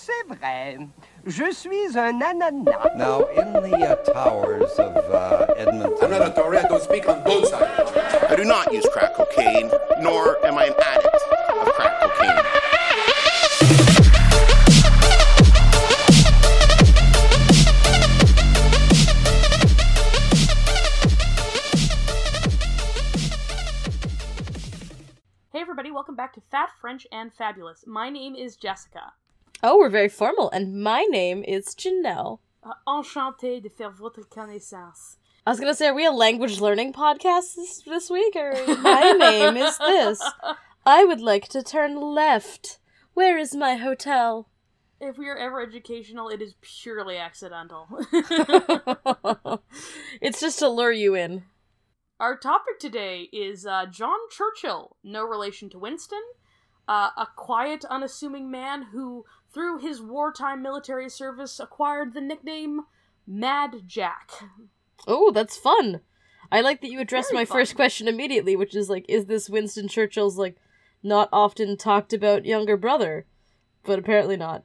c'est vrai. Je suis un ananas. Now, in the uh, towers of uh, Edmonton. I'm not a Tourette. Don't speak on both sides. I do not use crack cocaine, nor am I an addict of crack cocaine. Hey everybody, welcome back to Fat French and Fabulous. My name is Jessica. Oh, we're very formal, and my name is Janelle. Uh, enchantée de faire votre connaissance. I was gonna say, are we a language learning podcast this, this week, or my name is this? I would like to turn left. Where is my hotel? If we are ever educational, it is purely accidental. it's just to lure you in. Our topic today is uh, John Churchill, no relation to Winston, uh, a quiet, unassuming man who, through his wartime military service, acquired the nickname Mad Jack. Oh, that's fun. I like that you addressed Very my first question immediately, which is like, is this Winston Churchill's like not often talked about younger brother? But apparently not.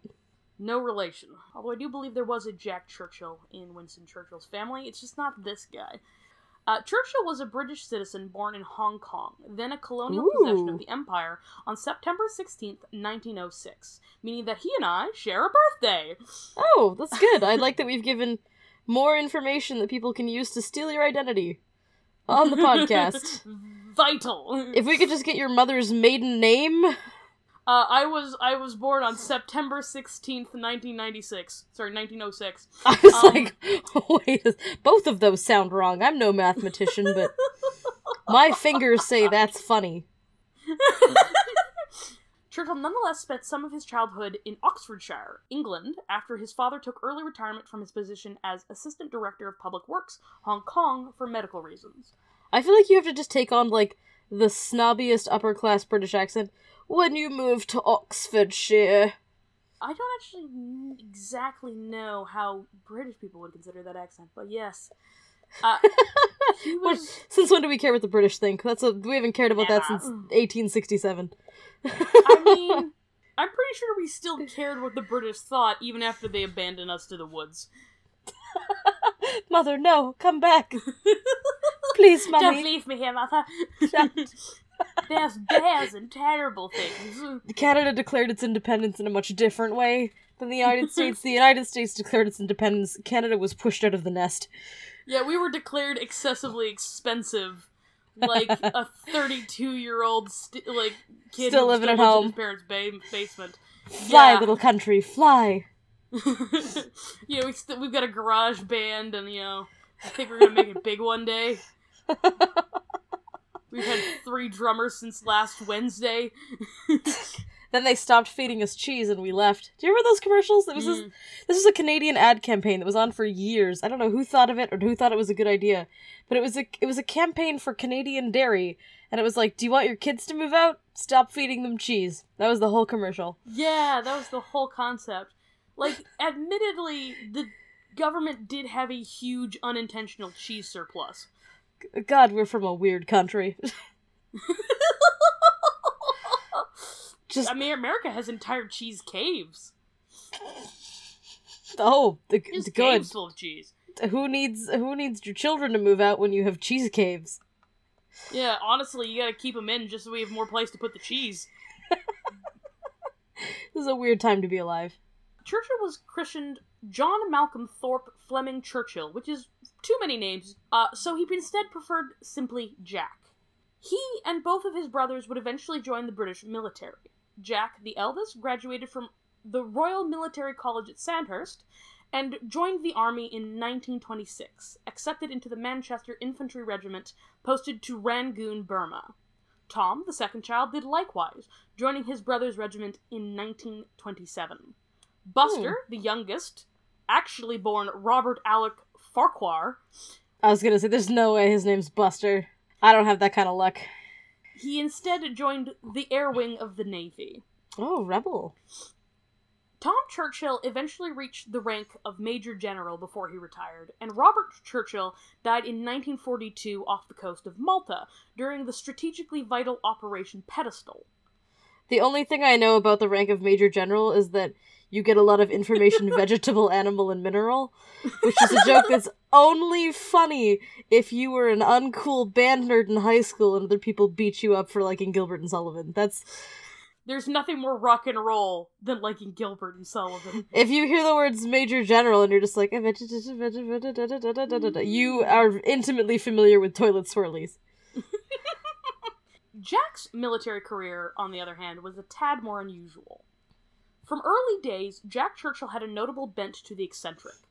No relation. Although I do believe there was a Jack Churchill in Winston Churchill's family, it's just not this guy. Uh, Churchill was a British citizen born in Hong Kong, then a colonial possession of the Empire, on September 16th, 1906, meaning that he and I share a birthday. Oh, that's good. I like that we've given more information that people can use to steal your identity on the podcast. Vital. if we could just get your mother's maiden name. Uh, I was I was born on September 16th, 1996. Sorry, 1906. I was Um, like, wait, both of those sound wrong. I'm no mathematician, but my fingers say that's funny. Churchill nonetheless spent some of his childhood in Oxfordshire, England, after his father took early retirement from his position as Assistant Director of Public Works, Hong Kong, for medical reasons. I feel like you have to just take on, like, the snobbiest upper class British accent. When you moved to Oxfordshire. I don't actually exactly know how British people would consider that accent, but yes. Uh, was. Since when do we care what the British think? That's a, we haven't cared about that since 1867. I mean, I'm pretty sure we still cared what the British thought even after they abandoned us to the woods. Mother, no, come back. Please, Don't leave me here, mother. Bears and terrible things. Canada declared its independence in a much different way than the United States. The United States declared its independence. Canada was pushed out of the nest. Yeah, we were declared excessively expensive, like a 32 year old st- like kid Still living at lives in home. his parents' ba- basement. Fly, Yeah. little country, fly. yeah, we st- we've got a garage band, and you know, I think we're gonna make it big one day. We've had three drummers since last Wednesday. Then they stopped feeding us cheese and we left. Do you remember those commercials? It was this, Mm. this was a Canadian ad campaign that was on for years. I don't know who thought of it or who thought it was a good idea, but it was a it was a campaign for Canadian dairy, and it was like, "Do you want your kids to move out? Stop feeding them cheese." That was the whole commercial. Yeah, that was the whole concept. Like, admittedly, the government did have a huge unintentional cheese surplus. God, we're from a weird country. Just I mean, America has entire cheese caves. oh, the, the good. full of cheese. Who needs who needs your children to move out when you have cheese caves? Yeah, honestly, you gotta keep them in just so we have more place to put the cheese. This is a weird time to be alive. Churchill was christened John Malcolm Thorpe Fleming Churchill, which is too many names, uh, so he instead preferred simply Jack. He and both of his brothers would eventually join the British military. Jack, the eldest, graduated from the Royal Military College at Sandhurst and joined the army in 1926, accepted into the Manchester Infantry Regiment posted to Rangoon, Burma. Tom, the second child, did likewise, joining his brother's regiment in 1927. Buster, the youngest, actually born Robert Alec Farquhar, I was gonna say, there's no way his name's Buster. I don't have that kind of luck. he instead joined the air wing of the Navy. Oh, rebel. Tom Churchill eventually reached the rank of Major General before he retired, and Robert Churchill died in 1942 off the coast of Malta during the strategically vital Operation Pedestal. The only thing I know about the rank of Major General is that you get a lot of information vegetable, animal, and mineral, which is a joke that's only funny if you were an uncool band nerd in high school and other people beat you up for liking Gilbert and Sullivan. That's There's nothing more rock and roll than liking Gilbert and Sullivan. if you hear the words Major General and you're just like you are intimately familiar with toilet swirlies. Jack's military career, on the other hand, was a tad more unusual. From early days, Jack Churchill had a notable bent to the eccentric.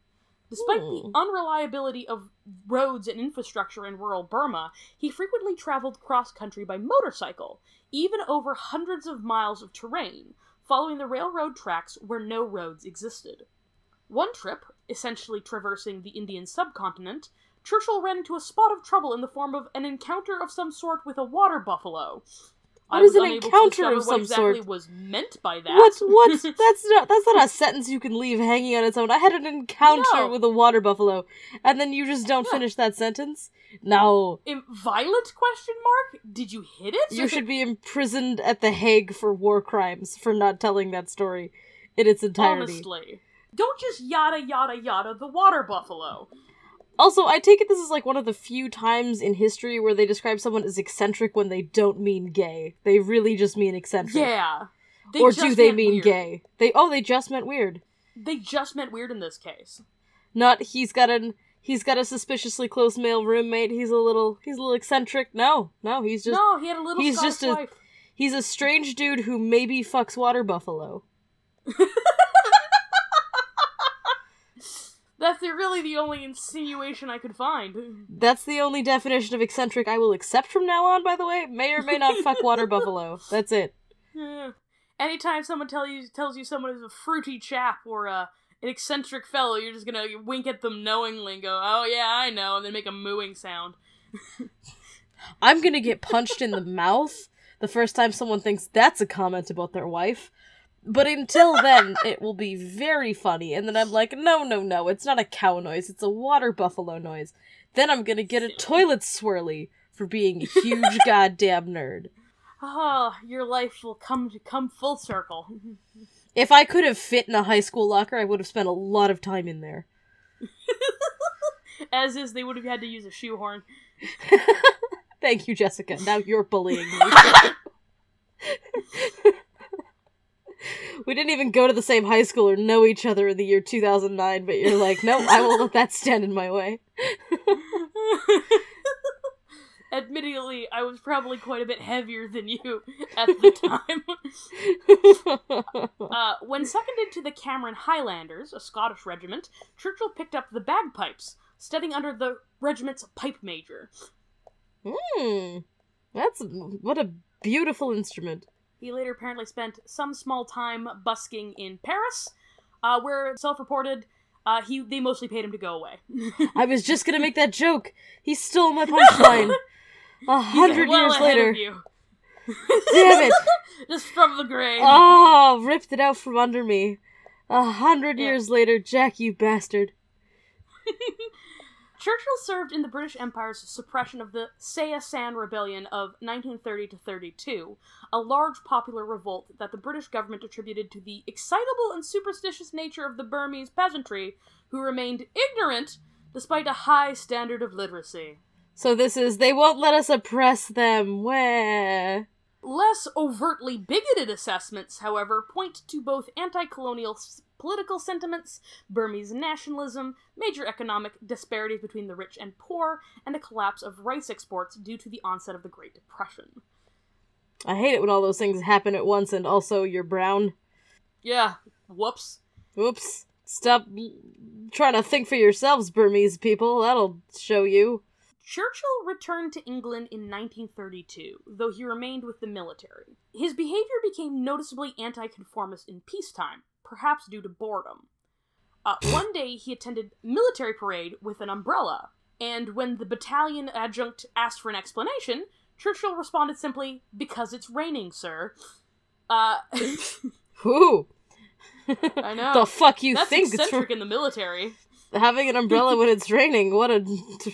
Despite the Hmm. unreliability of roads and infrastructure in rural Burma, he frequently traveled cross country by motorcycle, even over hundreds of miles of terrain, following the railroad tracks where no roads existed. One trip, essentially traversing the Indian subcontinent, Churchill ran into a spot of trouble in the form of an encounter of some sort with a water buffalo. I What is was an encounter of what some exactly sort? was meant by that. What? What? That's not. That's not a sentence you can leave hanging on its own. I had an encounter No. with a water buffalo, and then you just don't Yeah. finish that sentence. No, Im- violent question mark? Did you hit it? you should be imprisoned at the Hague for war crimes for not telling that story in its entirety. Honestly. Don't just yada yada yada the water buffalo. Also, I take it this is like one of the few times in history where they describe someone as eccentric when they don't mean gay. They really just mean eccentric. Yeah. They or do they mean weird. gay? They oh, they just meant weird. They just meant weird in this case. Not he's got an he's got a suspiciously close male roommate. He's a little he's a little eccentric. No, no, he's just no, he had a little he's Scottish just a- wife. he's a strange dude who maybe fucks water buffalo. That's the, really the only insinuation I could find. That's the only definition of eccentric I will accept from now on. By the way, may or may not fuck water buffalo. That's it. Yeah. Anytime someone tell you tells you someone is a fruity chap or uh, an eccentric fellow, you're just gonna wink at them knowingly and go, "Oh yeah, I know," and then make a mooing sound. I'm gonna get punched in the mouth the first time someone thinks that's a comment about their wife. But until then, it will be very funny. And then I'm like, no, no, no, it's not a cow noise, it's a water buffalo noise. Then I'm gonna get a toilet swirly for being a huge goddamn nerd. Ah, your life will come to come full circle. If I could have fit in a high school locker, I would have spent a lot of time in there. As is, they would have had to use a shoehorn. Thank you, Jessica. Now you're bullying me. We didn't even go to the same high school or know each other in the year 2009, but you're like, no, I won't let that stand in my way. Admittedly, I was probably quite a bit heavier than you at the time. uh, when seconded to the Cameron Highlanders, a Scottish regiment, Churchill picked up the bagpipes, studying under the regiment's pipe major. Hmm. That's what a beautiful instrument. He later apparently spent some small time busking in Paris, uh, where self-reported uh, he they mostly paid him to go away. I was just gonna make that joke. He stole my punchline. A hundred well years later. Damn it. Just from the grave. Oh, ripped it out from under me. A hundred Yeah. years later, Jack, you bastard. Churchill served in the British Empire's suppression of the Saya San Rebellion of 1930 to 32, a large popular revolt that the British government attributed to the excitable and superstitious nature of the Burmese peasantry, who remained ignorant despite a high standard of literacy. So this is they won't let us oppress them. Where? Less overtly bigoted assessments, however, point to both anti colonial s- political sentiments, Burmese nationalism, major economic disparities between the rich and poor, and a collapse of rice exports due to the onset of the Great Depression. I hate it when all those things happen at once and also you're brown. Yeah, whoops. Whoops. Stop trying to think for yourselves, Burmese people. That'll show you. Churchill returned to England in 1932, though he remained with the military. His behavior became noticeably anti-conformist in peacetime, perhaps due to boredom. Uh, one day, he attended military parade with an umbrella, and when the battalion adjutant asked for an explanation, Churchill responded simply, "Because it's raining, sir." Uh, Who? I know. the fuck you That's think? eccentric in the military. Having an umbrella when it's raining. What a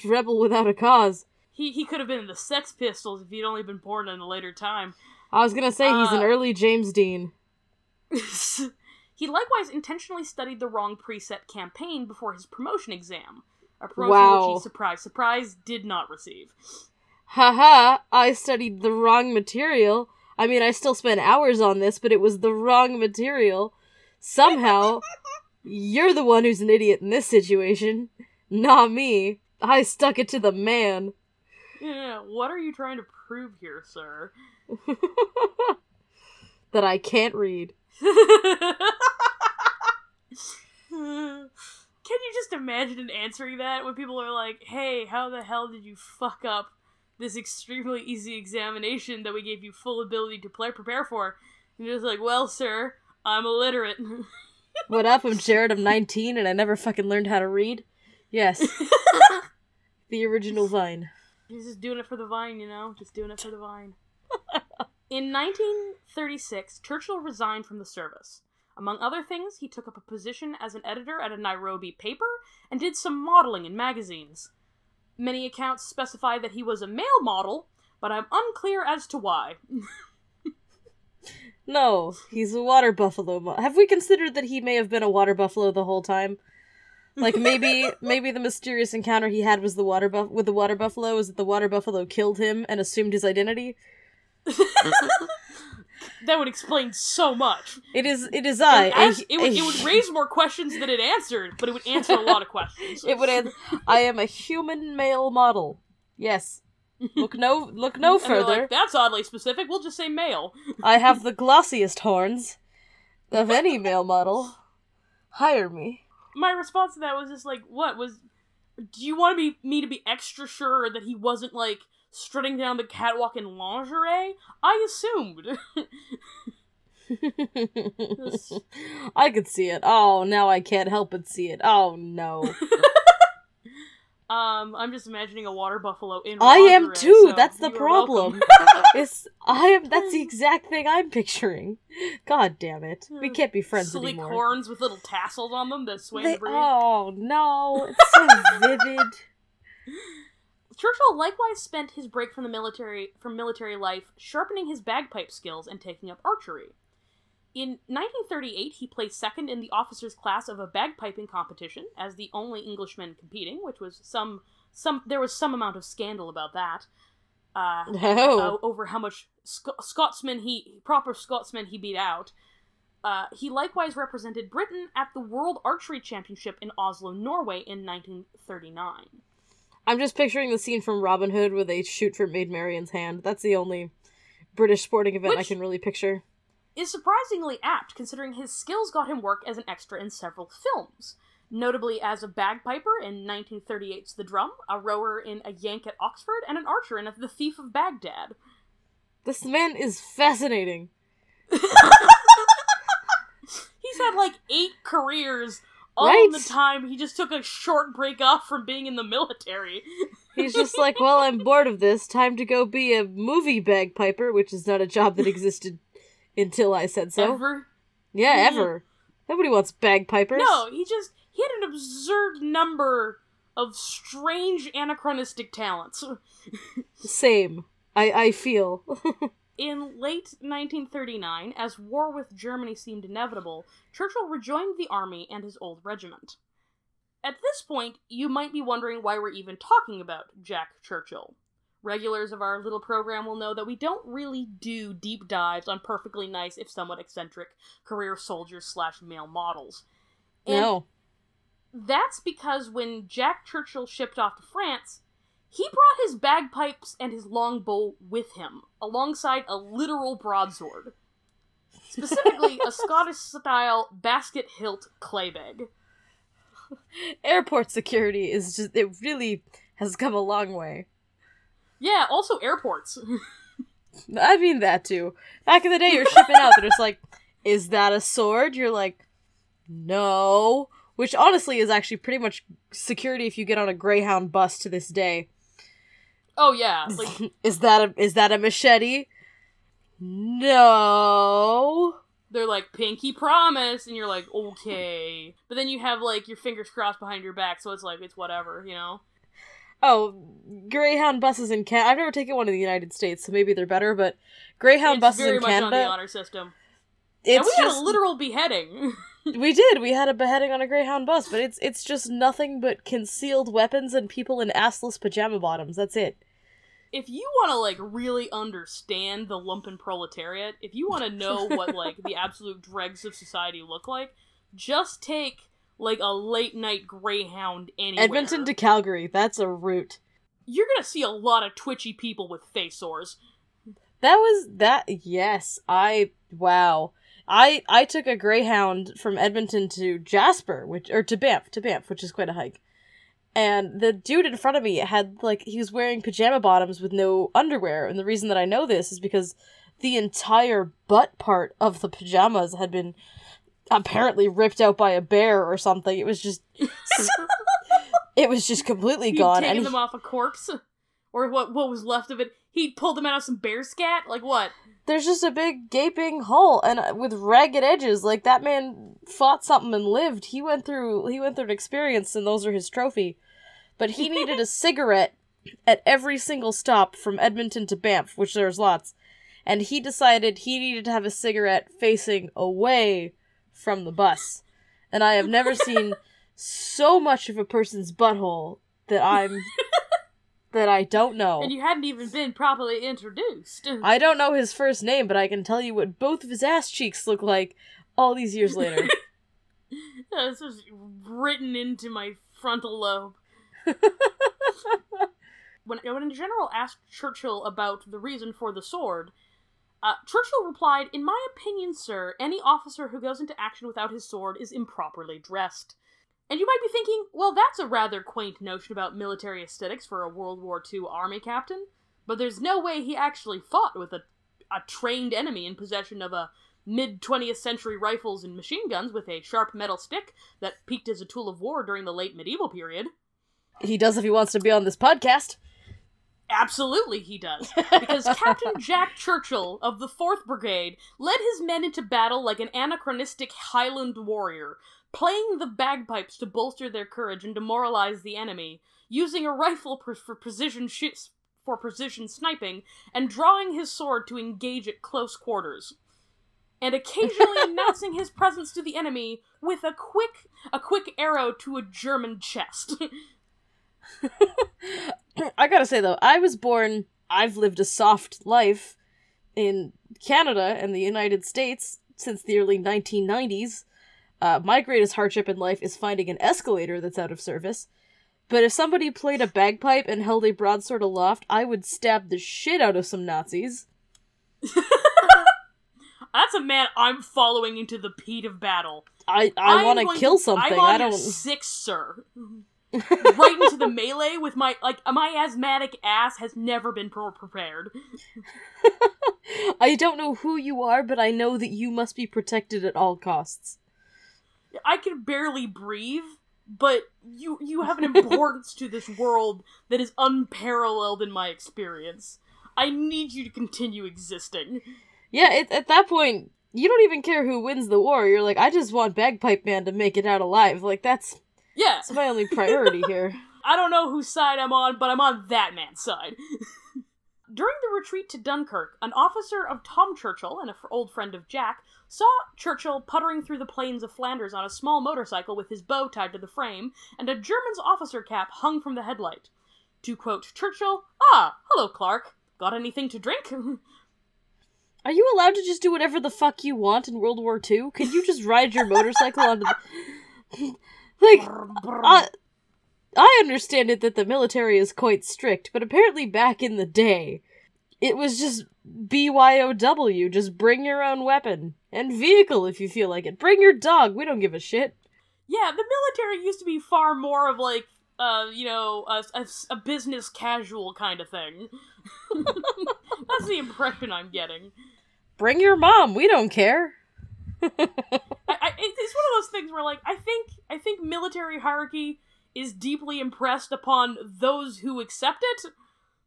rebel without a cause. He he could have been in the Sex Pistols if he'd only been born in a later time. I was gonna say he's an Uh, early James Dean. He likewise intentionally studied the wrong preset campaign before his promotion exam, a promotion Wow. which he, surprise, surprise, did not receive. Haha, I studied the wrong material. I mean, I still spent hours on this, but it was the wrong material. Somehow, you're the one who's an idiot in this situation, not me. I stuck it to the man. Yeah, what are you trying to prove here, sir? that I can't read. Can you just imagine answering that when people are like, hey, how the hell did you fuck up this extremely easy examination that we gave you full ability to play prepare for? And you're just like, well, sir, I'm illiterate. What up? I'm Jared. I'm 19 and I never fucking learned how to read. Yes, the original Vine. He's just doing it for the vine, you know? Just doing it for the vine. In 1936, Churchill resigned from the service. Among other things, he took up a position as an editor at a Nairobi paper and did some modeling in magazines. Many accounts specify that he was a male model, but I'm unclear as to why. No, he's a water buffalo. Mo- have we considered that he may have been a water buffalo the whole time? Like maybe maybe the mysterious encounter he had was the water buff with the water buffalo is that the water buffalo killed him and assumed his identity. That would explain so much. It is it is I. As- it, would, it would raise more questions than it answered, but it would answer a lot of questions. it would end, I am a human male model. Yes. Look no look no further. like, That's oddly specific. We'll just say male. I have the glossiest horns of any male model. Hire me. my response to that was just like, what was? Do you want to be me to be extra sure that he wasn't like strutting down the catwalk in lingerie? I assumed. I could see it. Oh, now I can't help but see it. Oh no. Um, I'm just imagining a water buffalo in. I am too. so That's the problem. it's I am that's the exact thing I'm picturing. God damn it. We can't be friends Sleek anymore. horns with little tassels on them that sway They- the breeze. oh no, it's so vivid. Churchill likewise spent his break from the military from military life sharpening his bagpipe skills and taking up archery. In 1938, he placed second in the officers' class of a bagpiping competition as the only Englishman competing, which was some some there was some amount of scandal about that. Uh, No. uh, over how much Sc- Scotsman he proper Scotsman he beat out. Uh, he likewise represented Britain at the World Archery Championship in Oslo, Norway in 1939. I'm just picturing the scene from Robin Hood where they shoot for Maid Marian's hand. That's the only British sporting event I can really picture. Is surprisingly apt considering his skills got him work as an extra in several films, notably as a bagpiper in 1938's The Drum, a rower in A Yank at Oxford, and an archer in The Thief of Baghdad. This man is fascinating. He's had like eight careers all in the time he just took a short break off from being in the military. He's just like, well, I'm bored of this. Time to go be a movie bagpiper, which is not a job that existed until I said so. Ever? Yeah, hmm. ever. Nobody wants bagpipers. No, he just he had an absurd number of strange anachronistic talents. Same. I I feel. In late 1939, as war with Germany seemed inevitable, Churchill rejoined the army and his old regiment. At this point, you might be wondering why we're even talking about Jack Churchill. Regulars of our little program will know that we don't really do deep dives on perfectly nice, if somewhat eccentric, career soldiers slash male models. And no. that's because when Jack Churchill shipped off to France, he brought his bagpipes and his longbow with him, alongside a literal broadsword. Specifically, a Scottish style basket hilt claybeg. Airport security is just it really has come a long way. Yeah, also airports. I mean that too. Back in the day you're shipping out, they're just like, is that a sword? You're like, no. Which honestly is actually pretty much security if you get on a Greyhound bus to this day. oh yeah, like Is that a is that a machete? No. they're like pinky promise, and you're like okay, but then you have like your fingers crossed behind your back, so it's like it's whatever, you know. Oh, Greyhound buses in Canada. I've never taken one in the United States, so maybe they're better. But Greyhound it's buses in much on the Canada, honor system. it's and we just had a literal beheading. We did. We had a beheading on a Greyhound bus, but it's it's just nothing but concealed weapons and people in assless pajama bottoms. That's it. if you want to like really understand the lumpen proletariat, if you want to know what like the absolute dregs of society look like, just take like a late night Greyhound anywhere. Edmonton to Calgary. That's a route. You're gonna see a lot of twitchy people with face sores. That was that. Yes, I wow. I I took a Greyhound from Edmonton to Jasper, which or to Banff to Banff, which is quite a hike. And the dude in front of me had like he was wearing pajama bottoms with no underwear, and the reason that I know this is because the entire butt part of the pajamas had been apparently ripped out by a bear or something. It was just it was just completely He'd gone. taken And them he- off a corpse, or what? What was left of it? He'd pulled them out of some bear scat. Like what? there's just a big gaping hole and uh, with ragged edges like that man fought something and lived he went through he went through an experience and those are his trophy but he needed a cigarette at every single stop from edmonton to banff which there's lots and he decided he needed to have a cigarette facing away from the bus and i have never seen so much of a person's butthole that i'm that i don't know And you hadn't even been properly introduced. I don't know his first name, but I can tell you what both of his ass cheeks look like all these years later. this was written into my frontal lobe. when, when a general asked Churchill about the reason for the sword, uh, Churchill replied, In my opinion, sir, any officer who goes into action without his sword is improperly dressed. And you might be thinking, well, that's a rather quaint notion about military aesthetics for a World War II army captain, but there's no way he actually fought with a, a trained enemy in possession of a mid 20th century rifles and machine guns with a sharp metal stick that peaked as a tool of war during the late medieval period. he does if he wants to be on this podcast. Absolutely, he does. Because Captain Jack Churchill of the 4th Brigade led his men into battle like an anachronistic Highland warrior, playing the bagpipes to bolster their courage and demoralize the enemy, using a rifle per- for precision shi for precision sniping, and drawing his sword to engage at close quarters. And occasionally announcing his presence to the enemy with a quick a quick arrow to a German chest. I gotta say though, I was born, I've lived a soft life in Canada and the United States since the early 1990s. Uh, my greatest hardship in life is finding an escalator that's out of service. But if somebody played a bagpipe and held a broadsword aloft, I would stab the shit out of some Nazis. That's a man I'm following into the peat of battle. I, I I'm want to kill something. I'm on I don't. six, sir. Right into the melee with my like my asthmatic ass has never been pro- prepared. I don't know who you are, but I know that you must be protected at all costs. I can barely breathe, but you you have an importance to this world that is unparalleled in my experience. I need you to continue existing. Yeah, it, at that point, you don't even care who wins the war. You're like, I just want Bagpipe Man to make it out alive. Like that's Yeah, that's my only priority here. I don't know whose side I'm on, but I'm on that man's side. During the retreat to Dunkirk, an officer of Tom Churchill and an old friend of Jack saw Churchill puttering through the plains of Flanders on a small motorcycle with his bow tied to the frame and a German's officer cap hung from the headlight. To quote Churchill, Ah, hello, Clark. Got anything to drink? Are you allowed to just do whatever the fuck you want in World War II? Can you just ride your motorcycle onto the... like, I, I understand it that the military is quite strict, but apparently back in the day, it was just BYOW, just bring your own weapon. And vehicle if you feel like it. Bring your dog, we don't give a shit. Yeah, the military used to be far more of like, uh, you know, a, a, a business casual kind of thing. That's the impression I'm getting. Bring your mom, we don't care. I, I, it's one of those things where, like, I think I think military hierarchy is deeply impressed upon those who accept it.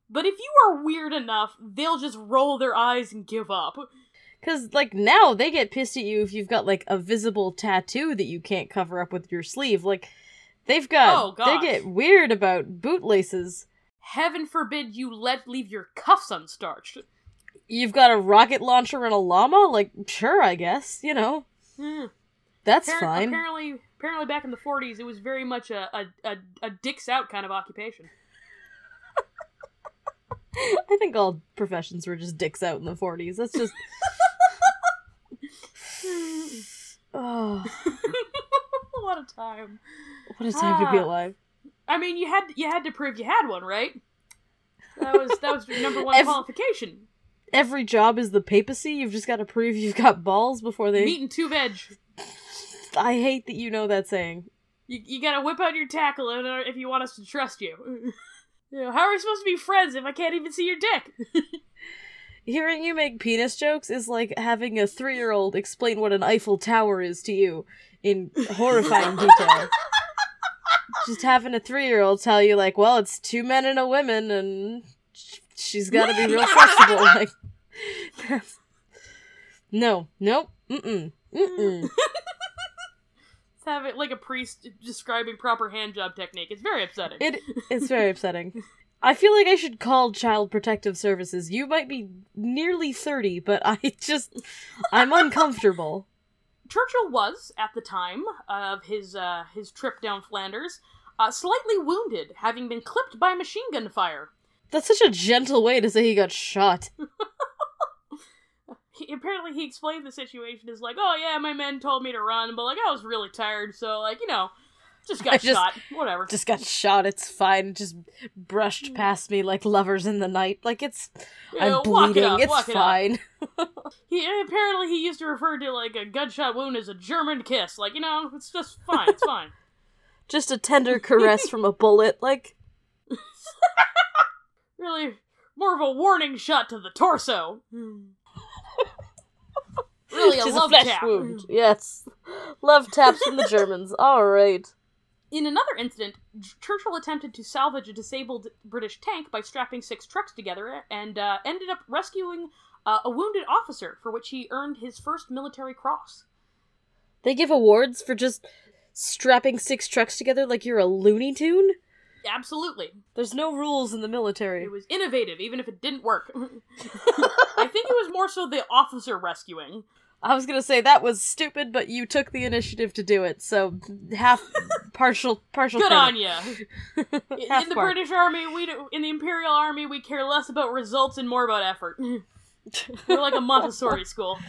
But if you are weird enough, they'll just roll their eyes and give up. Cause like now they get pissed at you if you've got like a visible tattoo that you can't cover up with your sleeve. Like they've got Oh, they get weird about bootlaces. Heaven forbid you let leave your cuffs unstarched. You've got a rocket launcher and a llama? Like, sure, I guess, you know. Hmm. That's Appar- fine. Apparently, apparently, back in the '40s, it was very much a a, a, a dicks out kind of occupation. I think all professions were just dicks out in the 40s. That's just. oh, what a time! what a time to be Ah. alive. I mean, you had you had to prove you had one, right? That was that was your number one Ev- qualification. Every job is the papacy. You've just got to prove you've got balls before they. Meat and two veg. I hate that you know that saying. You, you gotta whip out your tackle if you want us to trust you. you know, how are we supposed to be friends if I can't even see your dick? Hearing you make penis jokes is like having a three year old explain what an Eiffel Tower is to you in horrifying detail. Just having a three year old tell you, like, well, it's two men and a woman, and sh- she's gotta be real flexible. Like, no, nope, mm-mm, mm-mm. Have it like a priest describing proper hand job technique. It's very upsetting. It, it's very upsetting. I feel like I should call Child Protective Services. You might be nearly 30, but I just. I'm uncomfortable. Churchill was, at the time of his uh, his trip down Flanders, uh, slightly wounded, having been clipped by machine gun fire. That's such a gentle way to say he got shot. He, apparently, he explained the situation as like, "Oh yeah, my men told me to run, but like I was really tired, so like you know, just got I just- shot. Whatever." Just got shot, it's fine. Just brushed mm. past me like lovers in the night. Like, it's. Yeah, I'm walk it up, it's walk it fine. He apparently he used to refer to like a gunshot wound as a German kiss. Like you know, it's just fine. It's fine. Just a tender caress from a bullet. Like, Really, more of a warning shot to the torso. really, a just love a flesh tap. wound. Yes. Love taps from the Germans. Alright. In another incident, Churchill attempted to salvage a disabled British tank by strapping six trucks together and uh, ended up rescuing uh, a wounded officer, for which he earned his first military cross. They give awards for just strapping six trucks together like you're a Looney Tune? Absolutely. There's no rules in the military. It was innovative, even if it didn't work. I think it was more so the officer rescuing. I was gonna say that was stupid, but you took the initiative to do it, so half partial partial. Good credit. on you. In the. British Army, we do, in the Imperial Army, we care less about results and more about effort. We're like a Montessori school.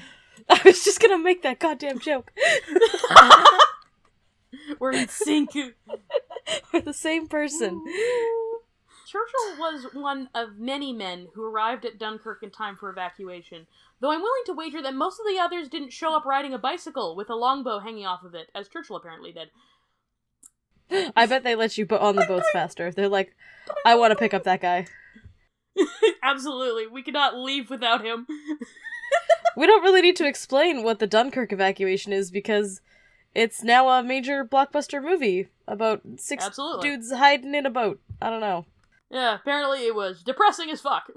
I was just gonna make that goddamn joke. We're in sync. We're the same person. Churchill was one of many men who arrived at Dunkirk in time for evacuation, though I'm willing to wager that most of the others didn't show up riding a bicycle with a longbow hanging off of it, as Churchill apparently did. I bet they let you put on the boats faster. They're like, I want to pick up that guy. Absolutely, we cannot leave without him. We don't really need to explain what the Dunkirk evacuation is because it's now a major blockbuster movie about six Absolutely. dudes hiding in a boat. I don't know. Yeah, apparently it was depressing as fuck.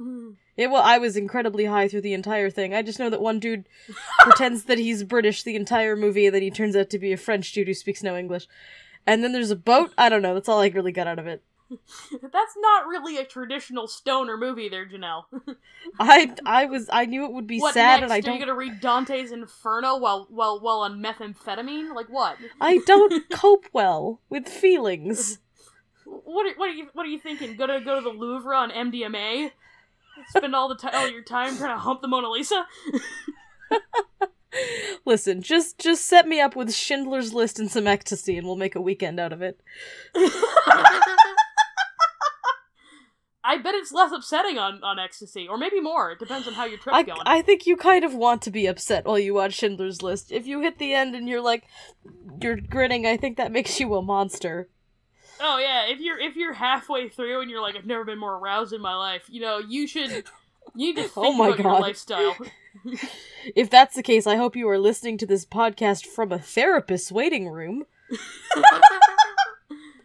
Yeah, well, I was incredibly high through the entire thing. I just know that one dude pretends that he's British the entire movie, and then he turns out to be a French dude who speaks no English. And then there's a boat. I don't know. That's all I really got out of it. That's not really a traditional stoner movie, there, Janelle. I I was I knew it would be what sad, next? and I Are don't you gonna read Dante's Inferno while while while on methamphetamine? Like what? I don't cope well with feelings. What are, what are you what are you thinking? Go to go to the Louvre on MDMA? Spend all the ti all your time trying to hump the Mona Lisa? Listen, just just set me up with Schindler's List and some ecstasy, and we'll make a weekend out of it. I bet it's less upsetting on, on ecstasy, or maybe more. It depends on how your trip's I, going. I think you kind of want to be upset while you watch Schindler's List. If you hit the end and you're like, you're grinning, I think that makes you a monster. Oh yeah, if you're if you're halfway through and you're like, I've never been more aroused in my life, you know, you should you need to oh think Oh my about your lifestyle. If that's the case, I hope you are listening to this podcast from a therapist's waiting room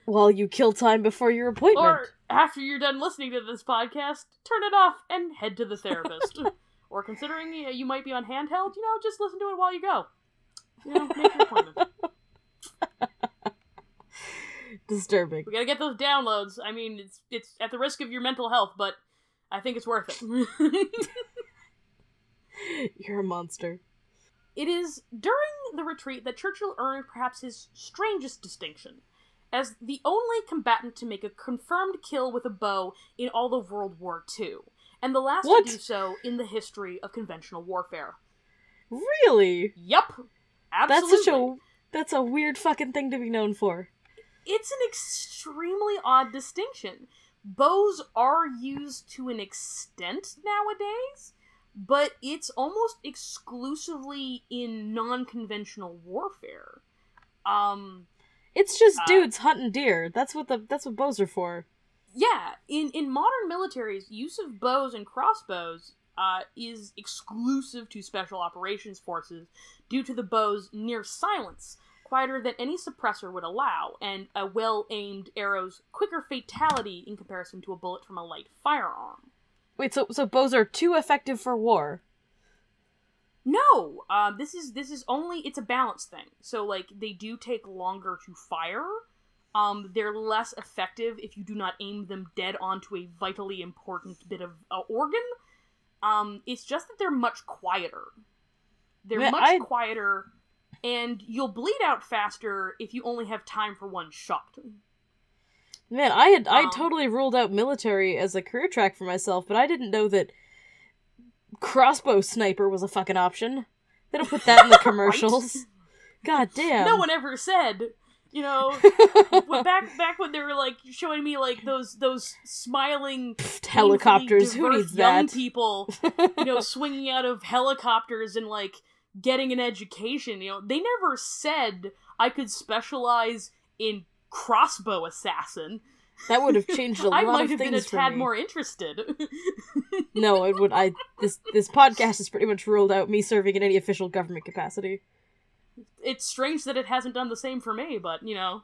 while you kill time before your appointment. Or after you're done listening to this podcast, turn it off and head to the therapist. or considering you, might be on handheld, you know, just listen to it while you go. You know, make your appointment. Disturbing. We gotta get those downloads. I mean, it's it's at the risk of your mental health, but I think it's worth it. You're a monster. it is during the retreat that Churchill earned perhaps his strangest distinction as the only combatant to make a confirmed kill with a bow in all of World War II, and the last What? to do so in the history of conventional warfare. Really? That's Absolutely. such a that's a weird fucking thing to be known for. it's an extremely odd distinction. Bows are used to an extent nowadays, but it's almost exclusively in non-conventional warfare. Um, It's just Uh, dudes hunting deer. That's what the that's what bows are for. yeah, in in modern militaries, use of bows and crossbows uh, is exclusive to special operations forces due to the bow's near silence, quieter than any suppressor would allow, and a well aimed arrow's quicker fatality in comparison to a bullet from a light firearm. Wait, so so bows are too effective for war. No, uh, this is this is only it's a balance thing. So like they do take longer to fire. Um, they're less effective if you do not aim them dead onto a vitally important bit of uh, organ. Um, it's just that they're much quieter. They're much I- quieter, and you'll bleed out faster if you only have time for one shot. Man, I had I Um, totally ruled out military as a career track for myself, but I didn't know that crossbow sniper was a fucking option. They don't put that in the commercials. God damn. No one ever said, you know, when back back when they were like showing me like those those smiling helicopters. Who needs young that? people, you know, swinging out of helicopters and like getting an education. You know, they never said I could specialize in crossbow assassin. That would have changed a lot. I might have been a tad more interested. No, it would. I this this podcast has pretty much ruled out me serving in any official government capacity. it's strange that it hasn't done the same for me, but you know,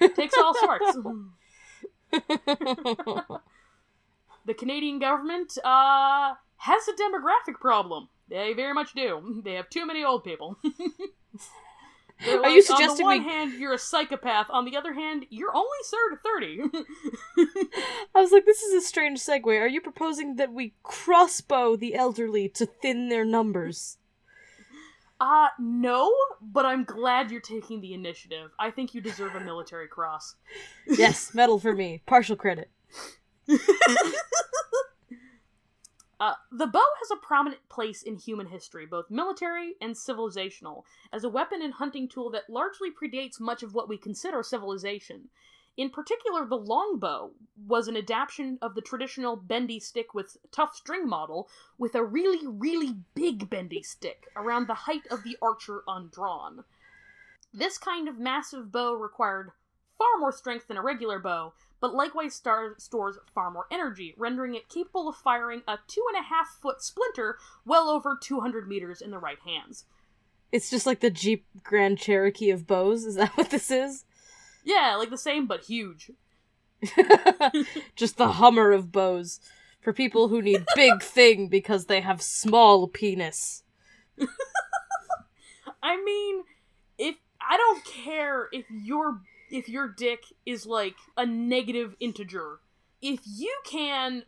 it takes all sorts. the Canadian government uh, has a demographic problem. They very much do. They have too many old people. They're Are you like, on the one we- hand you're a psychopath, on the other hand you're only served thirty? I was like, this is a strange segue. Are you proposing that we crossbow the elderly to thin their numbers? uh no, but I'm glad you're taking the initiative. I think you deserve a military cross. Yes, medal for me. Partial credit. Uh, the bow has a prominent place in human history, both military and civilizational, as a weapon and hunting tool that largely predates much of what we consider civilization. In particular, the longbow was an adaptation of the traditional bendy stick with tough string model with a really, really big bendy stick around the height of the archer undrawn. This kind of massive bow required far more strength than a regular bow, but likewise star- stores far more energy, rendering it capable of firing a two and a half foot splinter well over 200 meters in the right hands. It's just like the Jeep Grand Cherokee of bows. Is that what this is? Yeah, like the same, but huge. just the Hummer of bows for people who need big thing because they have small penis. I mean, if I don't care if your if your dick is like a negative integer, if you can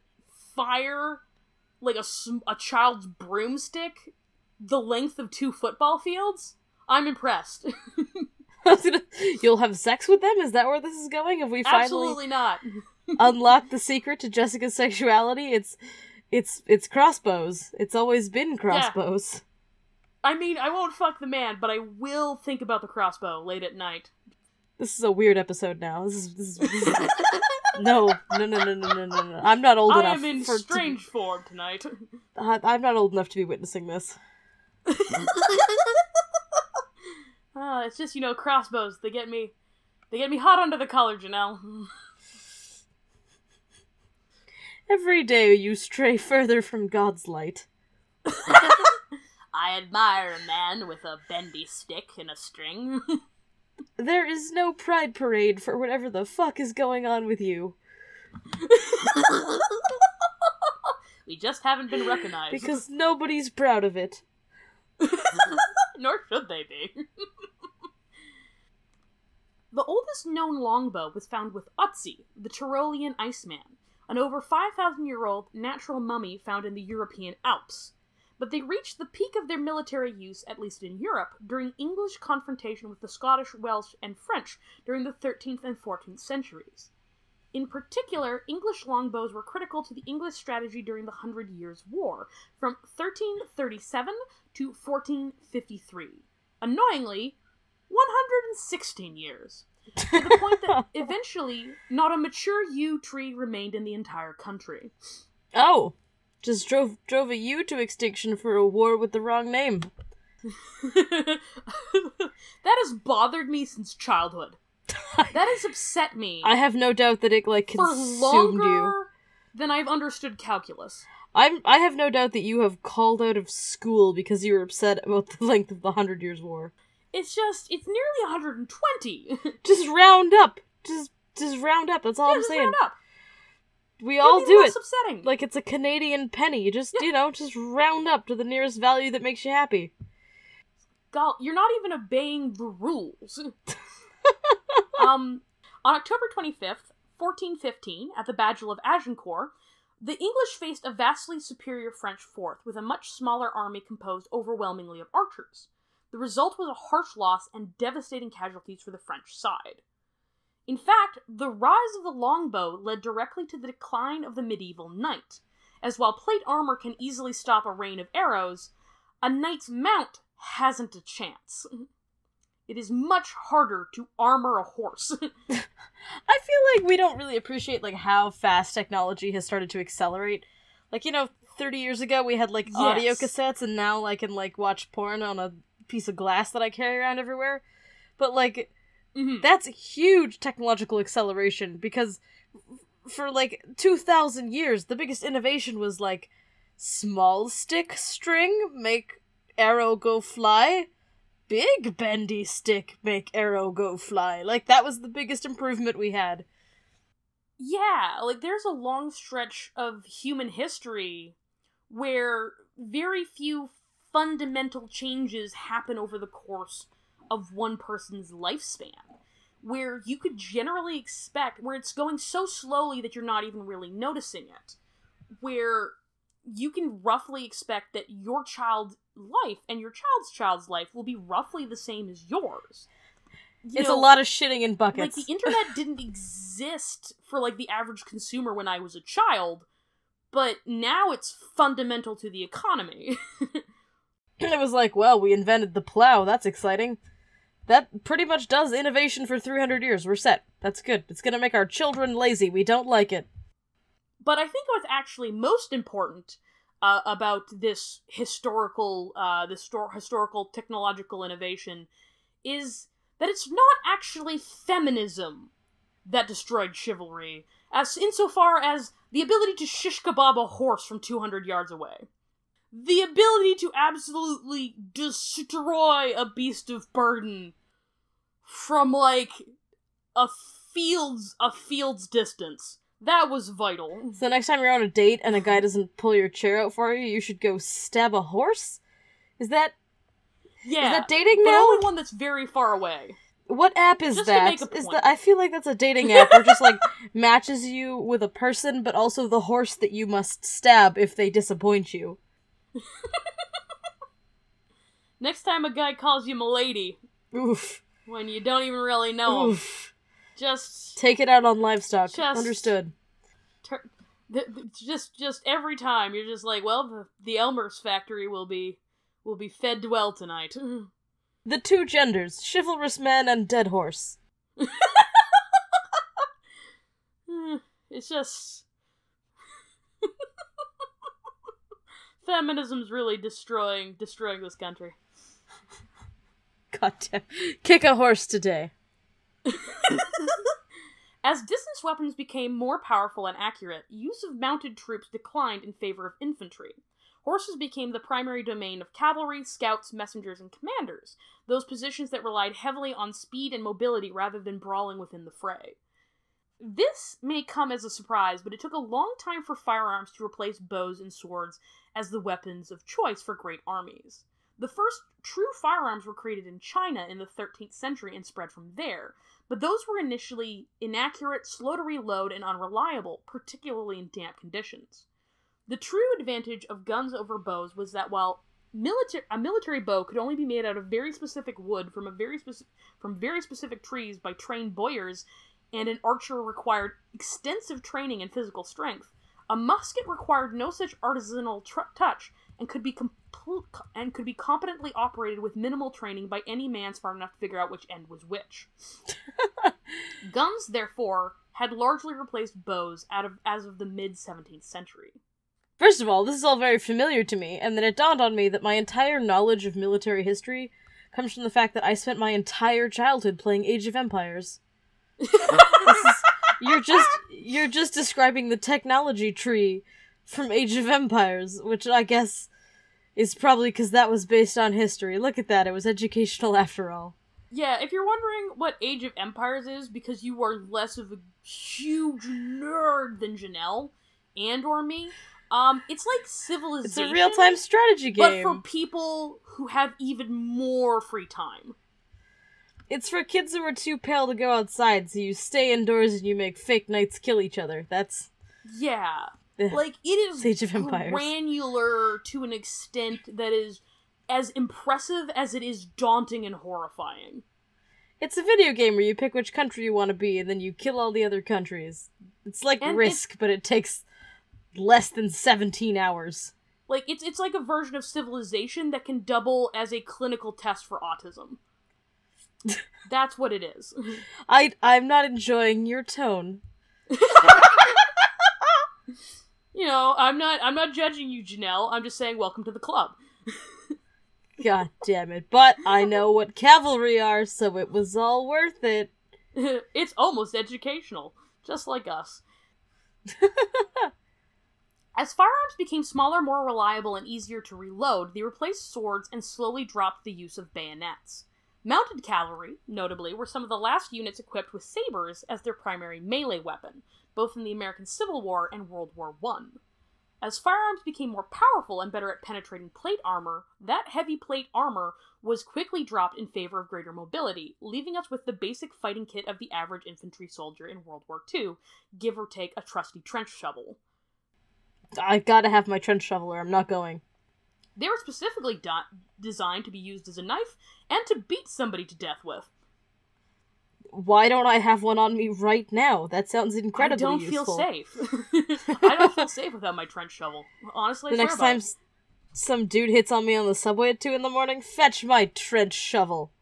fire like a a child's broomstick the length of two football fields, I'm impressed. I was gonna- You'll have sex with them? Is that where this is going? Have we finally Absolutely not. unlocked the secret to Jessica's sexuality? It's it's it's crossbows. It's always been crossbows. I mean, I won't fuck the man, but I will think about the crossbow late at night. This is a weird episode now. This is this is, this is no, no, no, no, no, no, no, no. I'm not old I enough am in for strange form tonight. I- I'm not old enough to be witnessing this. Ah, it's just you know crossbows. They get me, they get me hot under the collar, Janelle. Every day you stray further from God's light. I admire a man with a bendy stick and a string. There is no pride parade for whatever the fuck is going on with you. we just haven't been recognized. Because nobody's proud of it. Nor should they be. the oldest known longbow was found with Otzi, the Tyrolean Iceman, an over 5,000 year old natural mummy found in the European Alps. But they reached the peak of their military use, at least in Europe, during English confrontation with the Scottish, Welsh, and French during the 13th and 14th centuries. In particular, English longbows were critical to the English strategy during the Hundred Years' War, from 1337 to 1453. Annoyingly, 116 years. To the point that eventually, not a mature yew tree remained in the entire country. Oh, just drove drove a yew to extinction for a war with the wrong name. that has bothered me since childhood. That has upset me I have no doubt that it like consumed you. than I've understood calculus. I'm I have no doubt that you have called out of school because you were upset about the length of the Hundred Years' War. It's just, it's nearly 120. Just round up. Just just round up. That's all yeah, I'm just saying. We all do it. upsetting. Like it's a Canadian penny. You just you know just round up to the nearest value that makes you happy. Gol- you're not even obeying the rules. um, on October 25th, 1415, at the Battle of Agincourt, the English faced a vastly superior French force with a much smaller army composed overwhelmingly of archers. The result was a harsh loss and devastating casualties for the French side. In fact, the rise of the longbow led directly to the decline of the medieval knight, as while plate armor can easily stop a rain of arrows, a knight's mount hasn't a chance. It is much harder to armor a horse. I feel like we don't really appreciate like how fast technology has started to accelerate. Like you know, thirty years ago we had like audio cassettes, and now I can like watch porn on a piece of glass that I carry around everywhere. But like Mhm. that's huge technological acceleration because for like 2000 years the biggest innovation was like small stick string make arrow go fly. Big bendy stick make arrow go fly. Like that was the biggest improvement we had. Yeah, like there's a long stretch of human history where very few fundamental changes happen over the course of one person's lifespan. Where you could generally expect, where it's going so slowly that you're not even really noticing it. Where you can roughly expect that your child's life and your child's child's life will be roughly the same as yours. You it's know, a lot of shitting in buckets. like the internet didn't exist for like the average consumer when I was a child, but now it's fundamental to the economy. it was like well we invented the plow that's exciting that pretty much does innovation for 300 years. We're set. That's good. It's gonna make our children lazy. We don't like it. But I think what's actually most important uh, about this historical, uh, this stor- historical technological innovation is that it's not actually feminism that destroyed chivalry, as insofar as the ability to shish kebab a horse from 200 yards away. The ability to absolutely destroy a beast of burden from like a field's a field's distance. That was vital. so next time you're on a date and a guy doesn't pull your chair out for you you should go stab a horse is that Yeah. is that dating but now only one that's very far away. what app is Just that is that i feel like that's a dating app where just like matches you with a person but also the horse that you must stab if they disappoint you Next time a guy calls you milady oof. When you don't even really know him, just take it out on livestock. Just- understood. tur- th- th- just just every time you're just like, well, the, the Elmer's factory will be will be fed well tonight. The two genders, chivalrous man and dead horse. It's just feminism's really destroying destroying this country. God damn. Kick a horse today. As distance weapons became more powerful and accurate, use of mounted troops declined in favor of infantry. Horses became the primary domain of cavalry, scouts, messengers, and commanders, those positions that relied heavily on speed and mobility rather than brawling within the fray. This may come as a surprise, but it took a long time for firearms to replace bows and swords as the weapons of choice for great armies. The first true firearms were created in China in the 13th century and spread from there, but those were initially inaccurate, slow to reload, and unreliable, particularly in damp conditions. The true advantage of guns over bows was that while military a military bow could only be made out of very specific wood from a very specific from very specific trees by trained bowyers, and an archer required extensive training and physical strength, a musket required no such artisanal tr- touch and could be complete and could be competently operated with minimal training by any man smart enough to figure out which end was which. Guns, therefore, had largely replaced bows out of, as of the mid 17th century. First of all, this is all very familiar to me, and then it dawned on me that my entire knowledge of military history comes from the fact that I spent my entire childhood playing Age of Empires. This is- you're just you're just describing the technology tree from Age of Empires, which I guess is probably because that was based on history. Look at that; it was educational after all. Yeah, if you're wondering what Age of Empires is because you are less of a huge nerd than Janelle and or me, um, it's like civilization. It's a real time strategy game, but for people who have even more free time. It's for kids who are too pale to go outside, so you stay indoors and you make fake knights kill each other. That's Yeah. Like it is Age of Empires. granular to an extent that is as impressive as it is daunting and horrifying. It's a video game where you pick which country you want to be and then you kill all the other countries. It's like And Risk, but it takes less than 17 hours. Like it's it's like a version of civilization that can double as a clinical test for autism. That's what it is. I I'm not enjoying your tone. You know, I'm not I'm not judging you, Janelle. I'm just saying welcome to the club. God damn it. But I know what cavalry are, so it was all worth it. it's almost educational, just like us. As firearms became smaller, more reliable, and easier to reload, they replaced swords and slowly dropped the use of bayonets. Mounted cavalry, notably, were some of the last units equipped with sabers as their primary melee weapon, both in the American Civil War and World War I. As firearms became more powerful and better at penetrating plate armor, that heavy plate armor was quickly dropped in favor of greater mobility, leaving us with the basic fighting kit of the average infantry soldier in World War II, give or take a trusty trench shovel. I gotta have my trench shoveler. I'm not going. They were specifically do- designed to be used as a knife and to beat somebody to death with. Why don't I have one on me right now? That sounds incredibly I don't useful. feel safe. I don't feel safe without my trench shovel. Honestly, The next time s- some dude hits on me on the subway at 2 in the morning, fetch my trench shovel.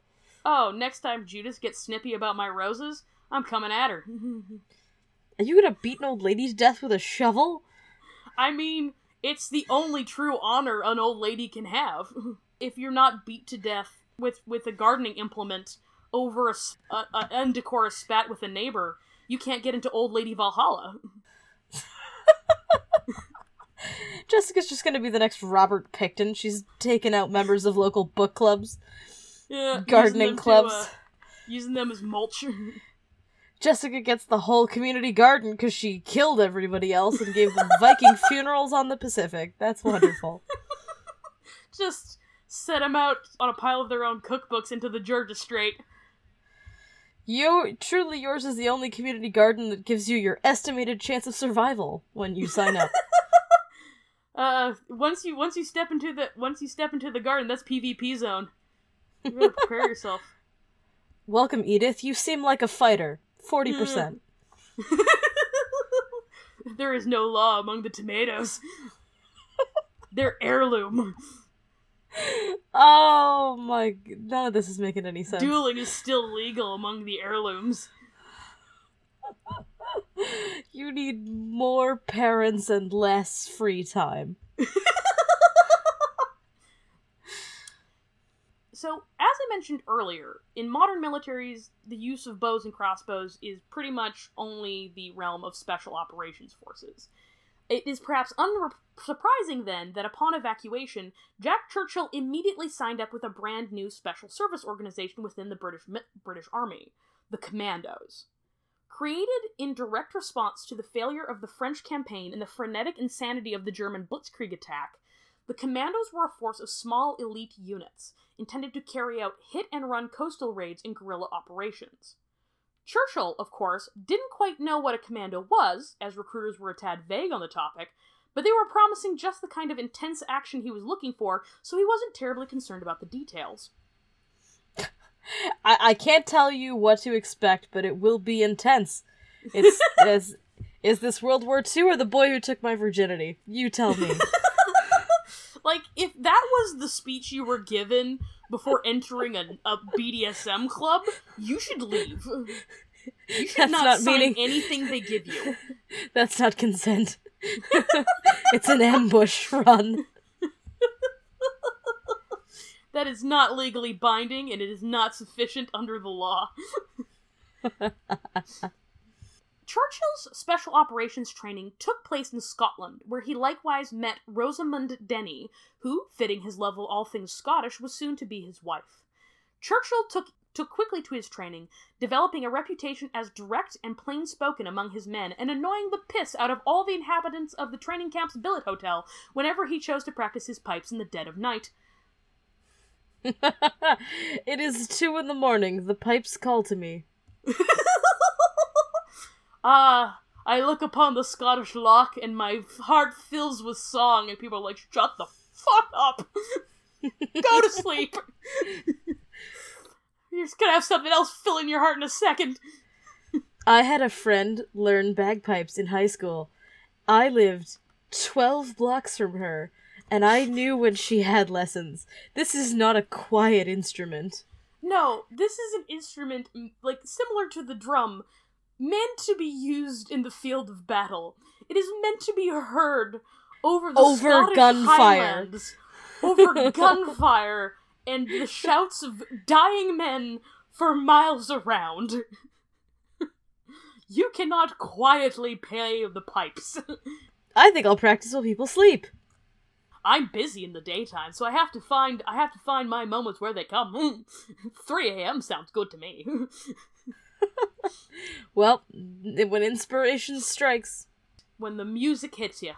Oh, next time Judas gets snippy about my roses, I'm coming at her. Are you gonna beat an old lady to death with a shovel? I mean, it's the only true honor an old lady can have. If you're not beat to death with with a gardening implement over a, a- a undecorous spat with a neighbor, you can't get into old lady Valhalla. Jessica's just gonna be the next Robert Pickton. She's taken out members of local book clubs, Yeah, using gardening to, clubs. uh, using them as mulch. Jessica gets the whole community garden because she killed everybody else and gave them Viking funerals on the Pacific. That's wonderful. Just set them out on a pile of their own cookbooks into the Georgia Strait. You truly yours is the only community garden that gives you your estimated chance of survival when you sign up. Uh, once you once you step into the once you step into the garden, that's PvP zone. You gotta prepare yourself. Welcome, Edith. You seem like a fighter. Forty percent. Mm. there is no law among the tomatoes. They're heirloom. Oh my! None of this is making any sense. Dueling is still legal among the heirlooms. You need more parents and less free time. So, as I mentioned earlier, in modern militaries, the use of bows and crossbows is pretty much only the realm of special operations forces. It is perhaps unsurprising then that upon evacuation, Jack Churchill immediately signed up with a brand new special service organization within the British British Army, the Commandos. Created in direct response to the failure of the French campaign and the frenetic insanity of the German Blitzkrieg attack, the Commandos were a force of small elite units, intended to carry out hit and run coastal raids and guerrilla operations. Churchill, of course, didn't quite know what a commando was, as recruiters were a tad vague on the topic, But they were promising just the kind of intense action he was looking for, so he wasn't terribly concerned about the details. I, I can't tell you what to expect, but it will be intense. It's is is this World War II or the boy who took my virginity? You tell me. Like, if that was the speech you were given before entering a, a BDSM club, you should leave. You should That's not, not sign meaning- anything they give you. That's not consent. it's an ambush run. That is not legally binding, and it is not sufficient under the law. Churchill's special operations training took place in Scotland, where he likewise met Rosamund Denny, who, fitting his love of all things Scottish, was soon to be his wife. Churchill took took quickly to his training, developing a reputation as direct and plain spoken among his men, and annoying the piss out of all the inhabitants of the training camp's billet hotel whenever he chose to practice his pipes in the dead of night. it is two in the morning. The pipes call to me. Ah, I look upon the Scottish loch and my heart fills with song, and people are like, shut the fuck up! Go to sleep! You're just gonna have something else fill in your heart in a second. I had a friend learn bagpipes in high school. I lived 12 blocks from her, and I knew when she had lessons. This is not a quiet instrument. No, this is an instrument, like, similar to the drum, meant to be used in the field of battle. It is meant to be heard over the Over Scottish gunfire. Highlands, over gunfire, and the shouts of dying men for miles around. you cannot quietly play the pipes. I think I'll practice while people sleep. I'm busy in the daytime, so I have to find I have to find my moments where they come. 3 a.m. sounds good to me. Well, when inspiration strikes. when the music hits you.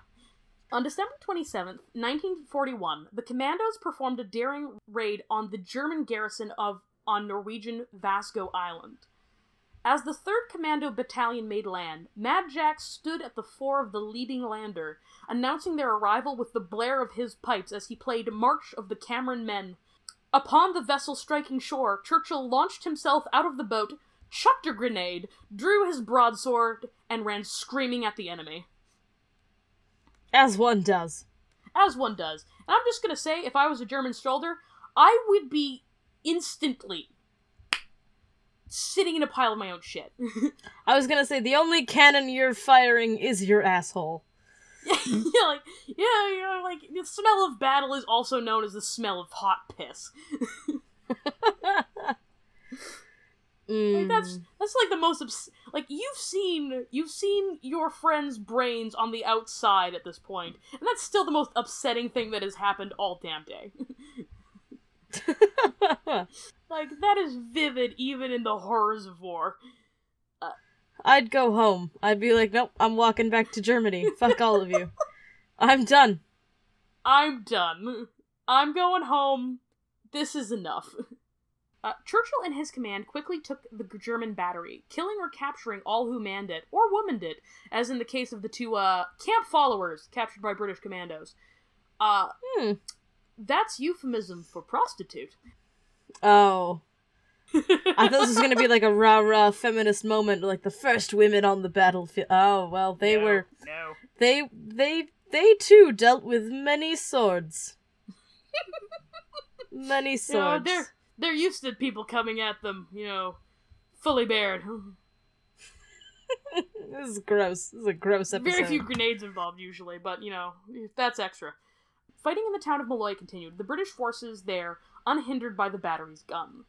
On December 27th, 1941, the commandos performed a daring raid on the German garrison of on Norwegian Vaagso Island. As the 3rd Commando Battalion made land, Mad Jack stood at the fore of the leading lander, announcing their arrival with the blare of his pipes as he played March of the Cameron Men. Upon the vessel striking shore, Churchill launched himself out of the boat, chucked a grenade, drew his broadsword, and ran screaming at the enemy. As one does. as one does. And I'm just gonna say, if I was a German soldier, I would be instantly sitting in a pile of my own shit. I was gonna say, the only cannon you're firing is your asshole. yeah, like yeah, you know, like the smell of battle is also known as the smell of hot piss. Like, that's mm. that's like the most obs- like you've seen you've seen your friend's brains on the outside at this point, and that's still the most upsetting thing that has happened all damn day. like that is vivid even in the horrors of war. Uh, I'd go home. I'd be like, nope, I'm walking back to Germany. Fuck all of you. I'm done. I'm done. I'm going home. This is enough. Uh, Churchill and his command quickly took the German battery, killing or capturing all who manned it, or womaned it, as in the case of the two uh, camp followers captured by British commandos. Uh, Hmm. that's euphemism for prostitute. Oh. I thought this was gonna be like a rah rah feminist moment, like the first women on the battlefield. Oh well, they No, were no. they they they too dealt with many swords. many You know, swords. They're used to people coming at them, you know, fully bared. this is gross. This is a gross episode. Very few grenades involved usually, but you know, that's extra. Fighting in the town of Måløy continued, the British forces there unhindered by the battery's gun.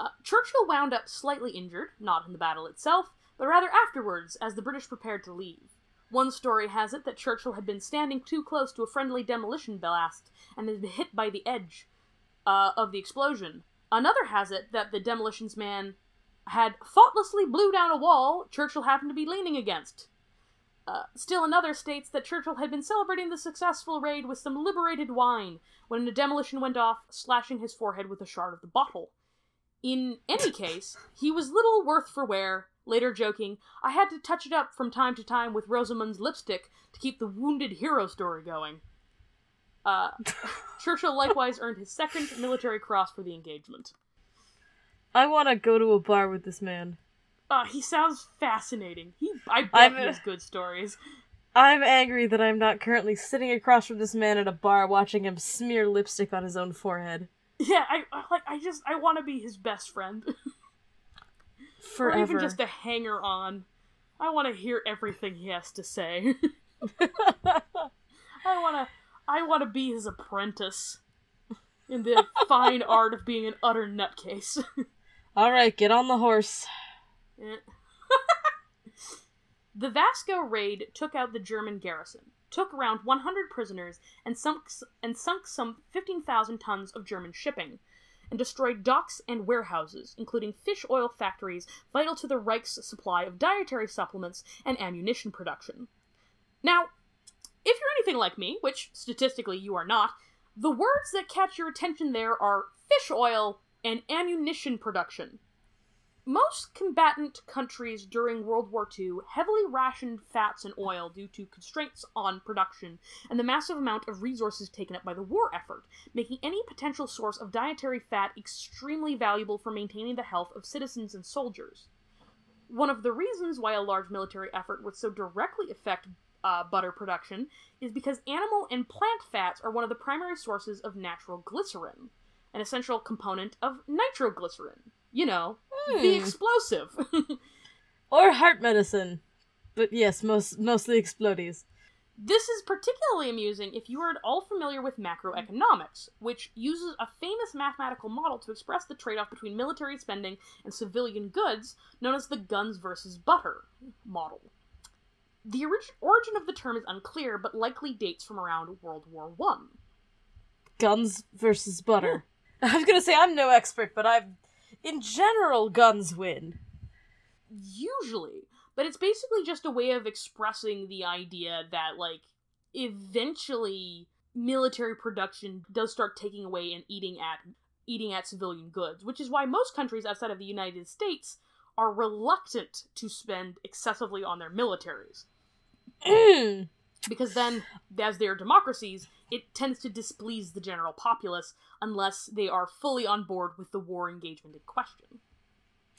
Uh, Churchill wound up slightly injured, not in the battle itself, but rather afterwards as the British prepared to leave. One story has it that Churchill had been standing too close to a friendly demolition blast and had been hit by the edge uh, of the explosion. Another has it that the demolitions man had thoughtlessly blew down a wall Churchill happened to be leaning against. Uh, still another states that Churchill had been celebrating the successful raid with some liberated wine when a demolition went off, slashing his forehead with a shard of the bottle. In any case, he was little worth for wear, later joking, I had to touch it up from time to time with Rosamund's lipstick to keep the wounded hero story going. Uh, Churchill likewise earned his second military cross for the engagement. I want to go to a bar with this man. Uh, he sounds fascinating. He, I bet I'm- he has good stories. I'm angry that I'm not currently sitting across from this man at a bar watching him smear lipstick on his own forehead. Yeah, I, I like. I just, I want to be his best friend, Forever. or even just a hanger on. I want to hear everything he has to say. I want to, I want to be his apprentice in the fine art of being an utter nutcase. Alright, get on the horse. Eh. the Vaagso raid took out the German garrison, took around 100 prisoners, and sunk and sunk some 15,000 tons of German shipping, and destroyed docks and warehouses, including fish oil factories vital to the Reich's supply of dietary supplements and ammunition production. Now, if you're anything like me, which statistically you are not, the words that catch your attention there are fish oil and ammunition production. Most combatant countries during World War II heavily rationed fats and oil due to constraints on production and the massive amount of resources taken up by the war effort, making any potential source of dietary fat extremely valuable for maintaining the health of citizens and soldiers. One of the reasons why a large military effort would so directly affect uh, butter production is because animal and plant fats are one of the primary sources of natural glycerin, an essential component of nitroglycerin. You know, the Hmm. explosive. Or heart medicine. But yes, most mostly explodies. This is particularly amusing if you are at all familiar with macroeconomics, which uses a famous mathematical model to express the trade off between military spending and civilian goods, known as the guns versus butter model. The orig- origin of the term is unclear, but likely dates from around World War One. Guns versus butter. I was gonna say I'm no expert, but I've in general guns win. Usually, but it's basically just a way of expressing the idea that, like, eventually military production does start taking away and eating at eating at civilian goods, which is why most countries outside of the United States are reluctant to spend excessively on their militaries. Because then, as they're democracies, it tends to displease the general populace unless they are fully on board with the war engagement in question.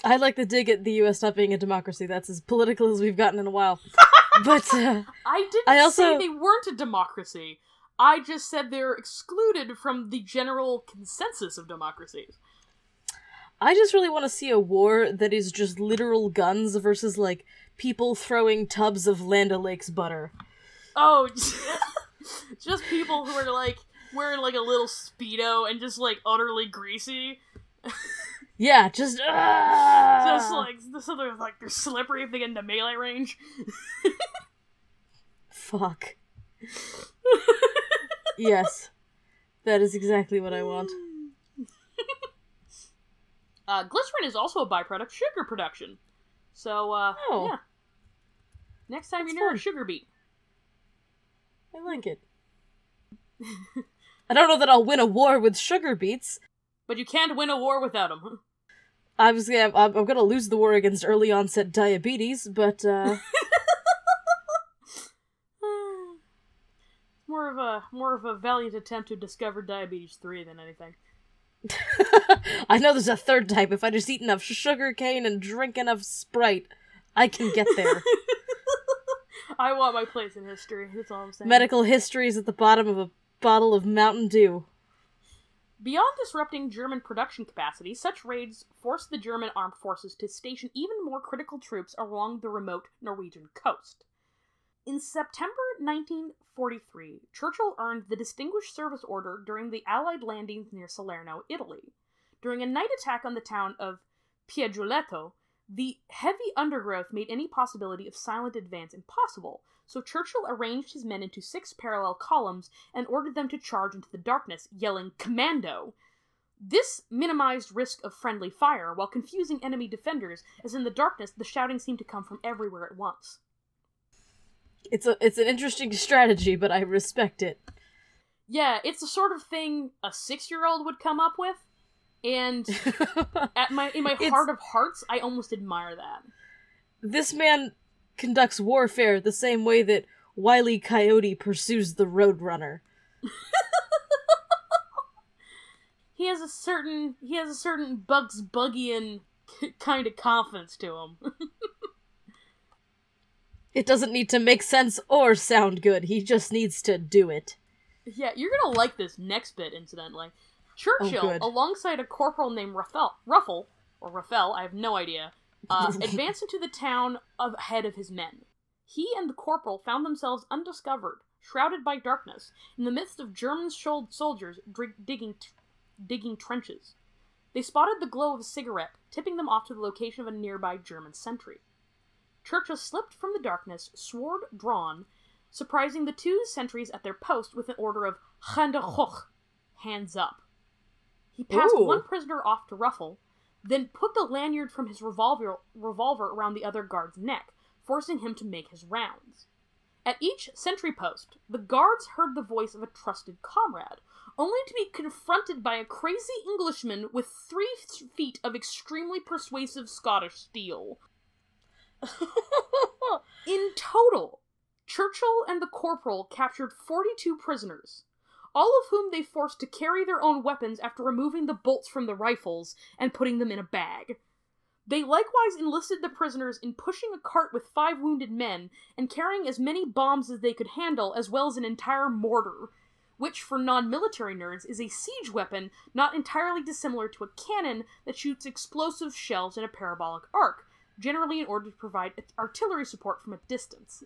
I like the dig at the U.S. not being a democracy. That's as political as we've gotten in a while. but uh, I didn't I also- say they weren't a democracy. I just said they're excluded from the general consensus of democracies. I just really want to see a war that is just literal guns versus like people throwing tubs of Land O'Lakes butter. Oh, just people who are like wearing like a little speedo and just like utterly greasy. Yeah, just ah! Just like so they're like they're slippery if they get into melee range. fuck. yes, that is exactly what I want. Uh, glycerin is also a byproduct of sugar production. So, uh, Oh. yeah. Next time That's you're near a sugar beet. I like it. I don't know that I'll win a war with sugar beets. But you can't win a war without them. I was gonna, I'm, I'm gonna lose the war against early onset diabetes, but uh, more of a more of a valiant attempt to discover diabetes three than anything. I know there's a third type. If I just eat enough sugar cane and drink enough Sprite, I can get there. I want my place in history. That's all I'm saying. Medical history is at the bottom of a bottle of Mountain Dew. Beyond disrupting German production capacity, such raids forced the German armed forces to station even more critical troops along the remote Norwegian coast. In September 1943, Churchill earned the Distinguished Service Order during the Allied landings near Salerno, Italy. During a night attack on the town of Piedroletto, the heavy undergrowth made any possibility of silent advance impossible, so Churchill arranged his men into six parallel columns and ordered them to charge into the darkness, yelling, Commando! This minimized risk of friendly fire while confusing enemy defenders, as in the darkness the shouting seemed to come from everywhere at once. It's a it's an interesting strategy, but I respect it. Yeah, it's the sort of thing a six year old would come up with. And at my in my It's- heart of hearts, I almost admire that. this man conducts warfare the same way that Wile E. Coyote pursues the Roadrunner. He has a certain he has a certain Bugs Buggyian kind of confidence to him. It doesn't need to make sense or sound good. He just needs to do it. yeah, you're gonna like this next bit, incidentally. Churchill, Oh, alongside a corporal named Ruffel, Ruffle or Ruffel, I have no idea, uh, advanced into the town of ahead of his men. He and the corporal found themselves undiscovered, shrouded by darkness, in the midst of German soldiers digging t- digging trenches. They spotted the glow of a cigarette, tipping them off to the location of a nearby German sentry. Churchill slipped from the darkness, sword drawn, surprising the two sentries at their post with an order of Hande hoch, hands up. He passed Ooh. one prisoner off to Ruffle, then put the lanyard from his revolver, revolver around the other guard's neck, forcing him to make his rounds. At each sentry post, the guards heard the voice of a trusted comrade, only to be confronted by a crazy Englishman with three feet of extremely persuasive Scottish steel. In total, Churchill and the corporal captured 42 prisoners, all of whom they forced to carry their own weapons after removing the bolts from the rifles and putting them in a bag. They likewise enlisted the prisoners in pushing a cart with five wounded men and carrying as many bombs as they could handle, as well as an entire mortar, which for non military nerds is a siege weapon not entirely dissimilar to a cannon that shoots explosive shells in a parabolic arc, generally in order to provide artillery support from a distance.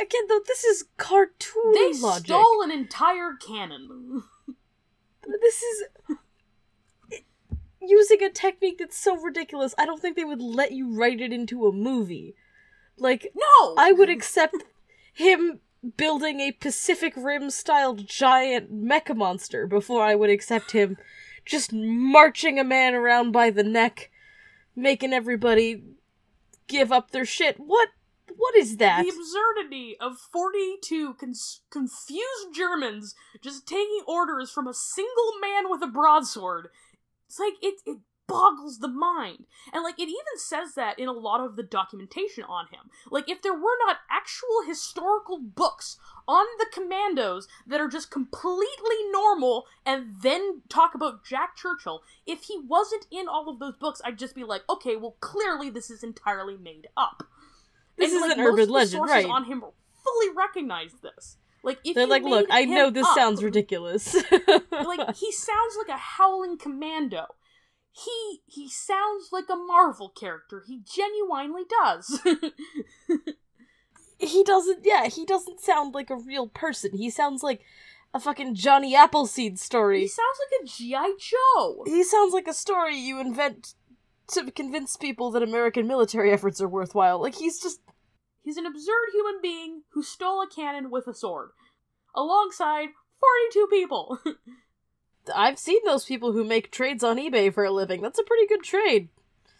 Again, though, this is cartoon They logic. stole an entire cannon. This is using a technique that's so ridiculous. I don't think they would let you write it into a movie. Like, No! I would accept him building a Pacific Rim style giant mecha monster before I would accept him just marching a man around by the neck, making everybody give up their shit. What? What is that? The absurdity of 42 cons- confused Germans just taking orders from a single man with a broadsword. It's like, it, it boggles the mind. And, like, it even says that in a lot of the documentation on him. Like, if there were not actual historical books on the commandos that are just completely normal and then talk about Jack Churchill, if he wasn't in all of those books, I'd just be like, okay, well, clearly this is entirely made up. This is like, an urban legend, right. on him fully recognize this. Like if They're like, look, I know this up- sounds ridiculous. like he sounds like a howling commando. He he sounds like a Marvel character. He genuinely does. he doesn't yeah he doesn't sound like a real person he sounds like a fucking johnny appleseed story. he sounds like a GI Joe. he sounds like a story you invent to convince people that american military efforts are worthwhile like he's just He's an absurd human being who stole a cannon with a sword, alongside forty-two people. i've seen those people who make trades on ebay for a living that's a pretty good trade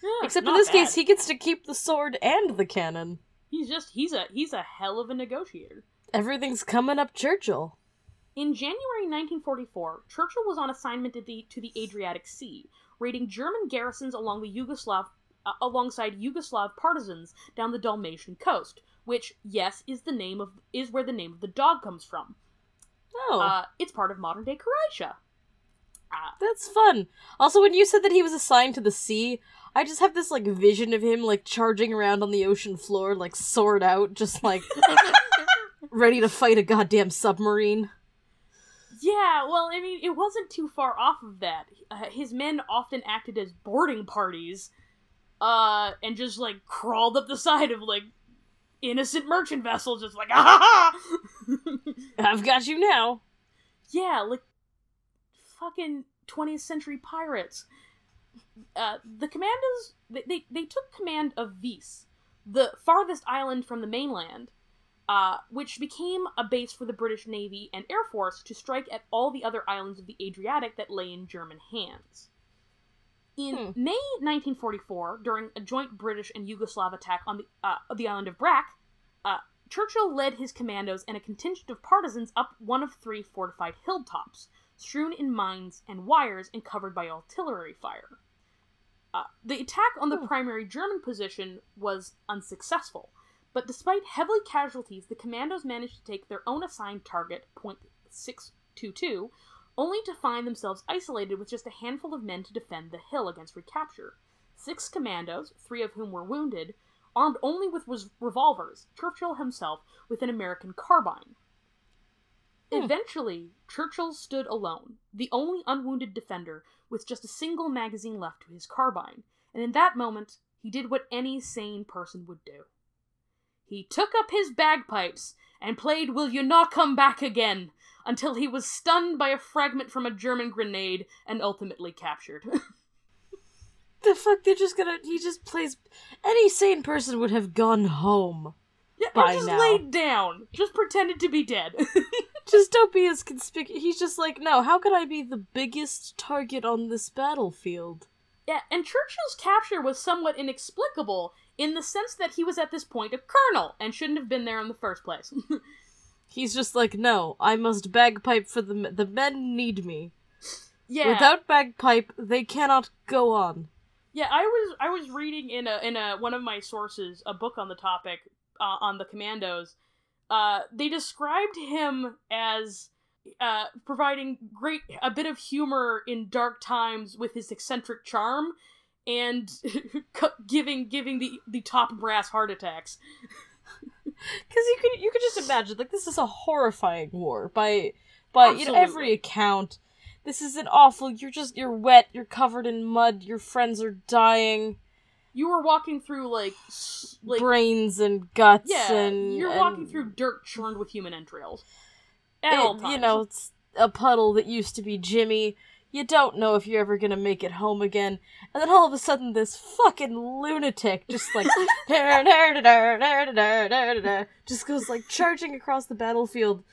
Yeah, except in this bad. case he gets to keep the sword and the cannon he's just he's a he's a hell of a negotiator. everything's coming up churchill In January 1944, Churchill was on assignment to the, to the Adriatic Sea, raiding German garrisons along the Yugoslav uh, alongside Yugoslav partisans down the Dalmatian coast, which, yes, is the name of is where the name of the dog comes from. oh Uh, it's part of modern day Croatia. Uh, That's fun. Also, when you said that he was assigned to the sea, I just have this like vision of him like charging around on the ocean floor, like sword out, just like ready to fight a goddamn submarine. Yeah, well, I mean, it wasn't too far off of that. Uh, his men often acted as boarding parties, uh, and just like crawled up the side of like innocent merchant vessels, just like ah. I've got you now. Yeah, like fucking 20th century pirates. Uh, the commandos they, they they took command of Vis, the farthest island from the mainland, uh, which became a base for the British Navy and Air Force to strike at all the other islands of the Adriatic that lay in German hands. In Hmm. May 1944, during a joint British and Yugoslav attack on the uh, the island of Brac, uh, Churchill led his commandos and a contingent of partisans up one of three fortified hilltops, strewn in mines and wires and covered by artillery fire. Uh, the attack on the Hmm. primary German position was unsuccessful, but despite heavy casualties, the commandos managed to take their own assigned target, point 622, only to find themselves isolated with just a handful of men to defend the hill against recapture. Six commandos, three of whom were wounded, armed only with res- revolvers, Churchill himself with an American carbine. Hmm. Eventually, Churchill stood alone, the only unwounded defender, with just a single magazine left to his carbine, and in that moment, he did what any sane person would do. He took up his bagpipes and played Will You Not Come Back Again until he was stunned by a fragment from a German grenade and ultimately captured. The fuck? They're just gonna. He just plays. Any sane person would have gone home. yeah, By just now. laid down, just pretended to be dead. Just don't be as conspicuous. He's just like, no, how could I be the biggest target on this battlefield? Yeah, and Churchill's capture was somewhat inexplicable in the sense that he was at this point a colonel and shouldn't have been there in the first place. He's just like, no, I must bagpipe for the men. The men need me. yeah, Without bagpipe, they cannot go on. yeah. I was I was reading in a in a one of my sources a book on the topic uh, on the commandos. Uh, they described him as uh, providing great a bit of humor in dark times with his eccentric charm and giving giving the the top brass heart attacks. Because you could you could just imagine like this is a horrifying war by by you know every account. This is an awful. You're just you're wet. You're covered in mud. Your friends are dying. You were walking through like like brains and guts Yeah, and you're and walking through dirt churned with human entrails. At it- all times. you know it's a puddle that used to be Jimmy. You don't know if you're ever gonna make it home again, and then all of a sudden this fucking lunatic just like just goes like charging across the battlefield,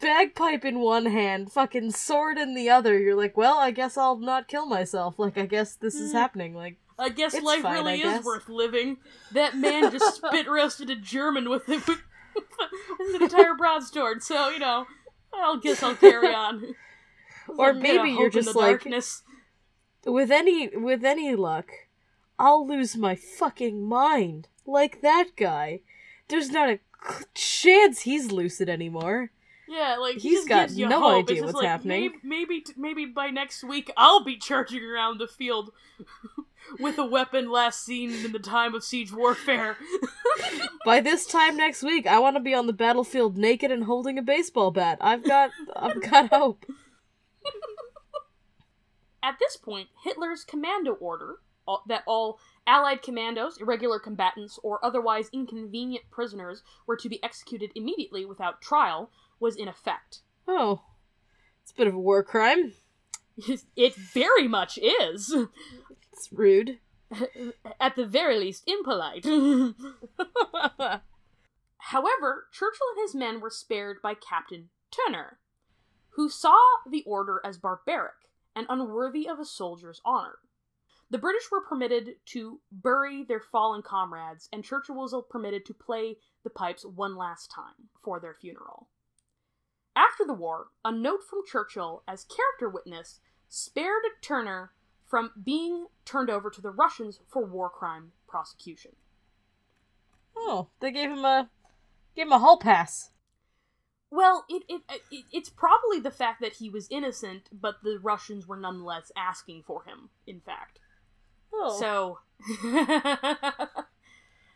bagpipe in one hand, fucking sword in the other. You're like, well, I guess I'll not kill myself. Like, I guess this is Mm. happening. Like, I guess it's life fine, really I is guess. worth living. That man just spit roasted a German with, with, with an entire broadsword, so, you know, I'll guess I'll carry on. Or maybe you're hope in just the like- darkness. With any with any luck, I'll lose my fucking mind like that guy. There's not a chance he's lucid anymore. Yeah, like he He's got no hope. idea what's like, happening. Maybe, maybe, maybe by next week I'll be charging around the field with a weapon last seen in the time of siege warfare. By this time next week, I want to be on the battlefield naked and holding a baseball bat. I've got I've got hope. At this point, Hitler's commando order all- that all Allied commandos, irregular combatants, or otherwise inconvenient prisoners were to be executed immediately without trial was in effect. Oh, it's a bit of a war crime. It very much is. It's rude. At the very least, impolite. However, Churchill and his men were spared by Captain Thuner, who saw the order as barbaric and unworthy of a soldier's honor. The British were permitted to bury their fallen comrades, and Churchill was permitted to play the pipes one last time for their funeral. After the war, a note from Churchill as character witness spared Thuner from being turned over to the Russians for war crime prosecution. oh, they gave him a gave him a hall pass. Well, it, it, it it's probably the fact that he was innocent, but the Russians were nonetheless asking for him. In fact, Oh, so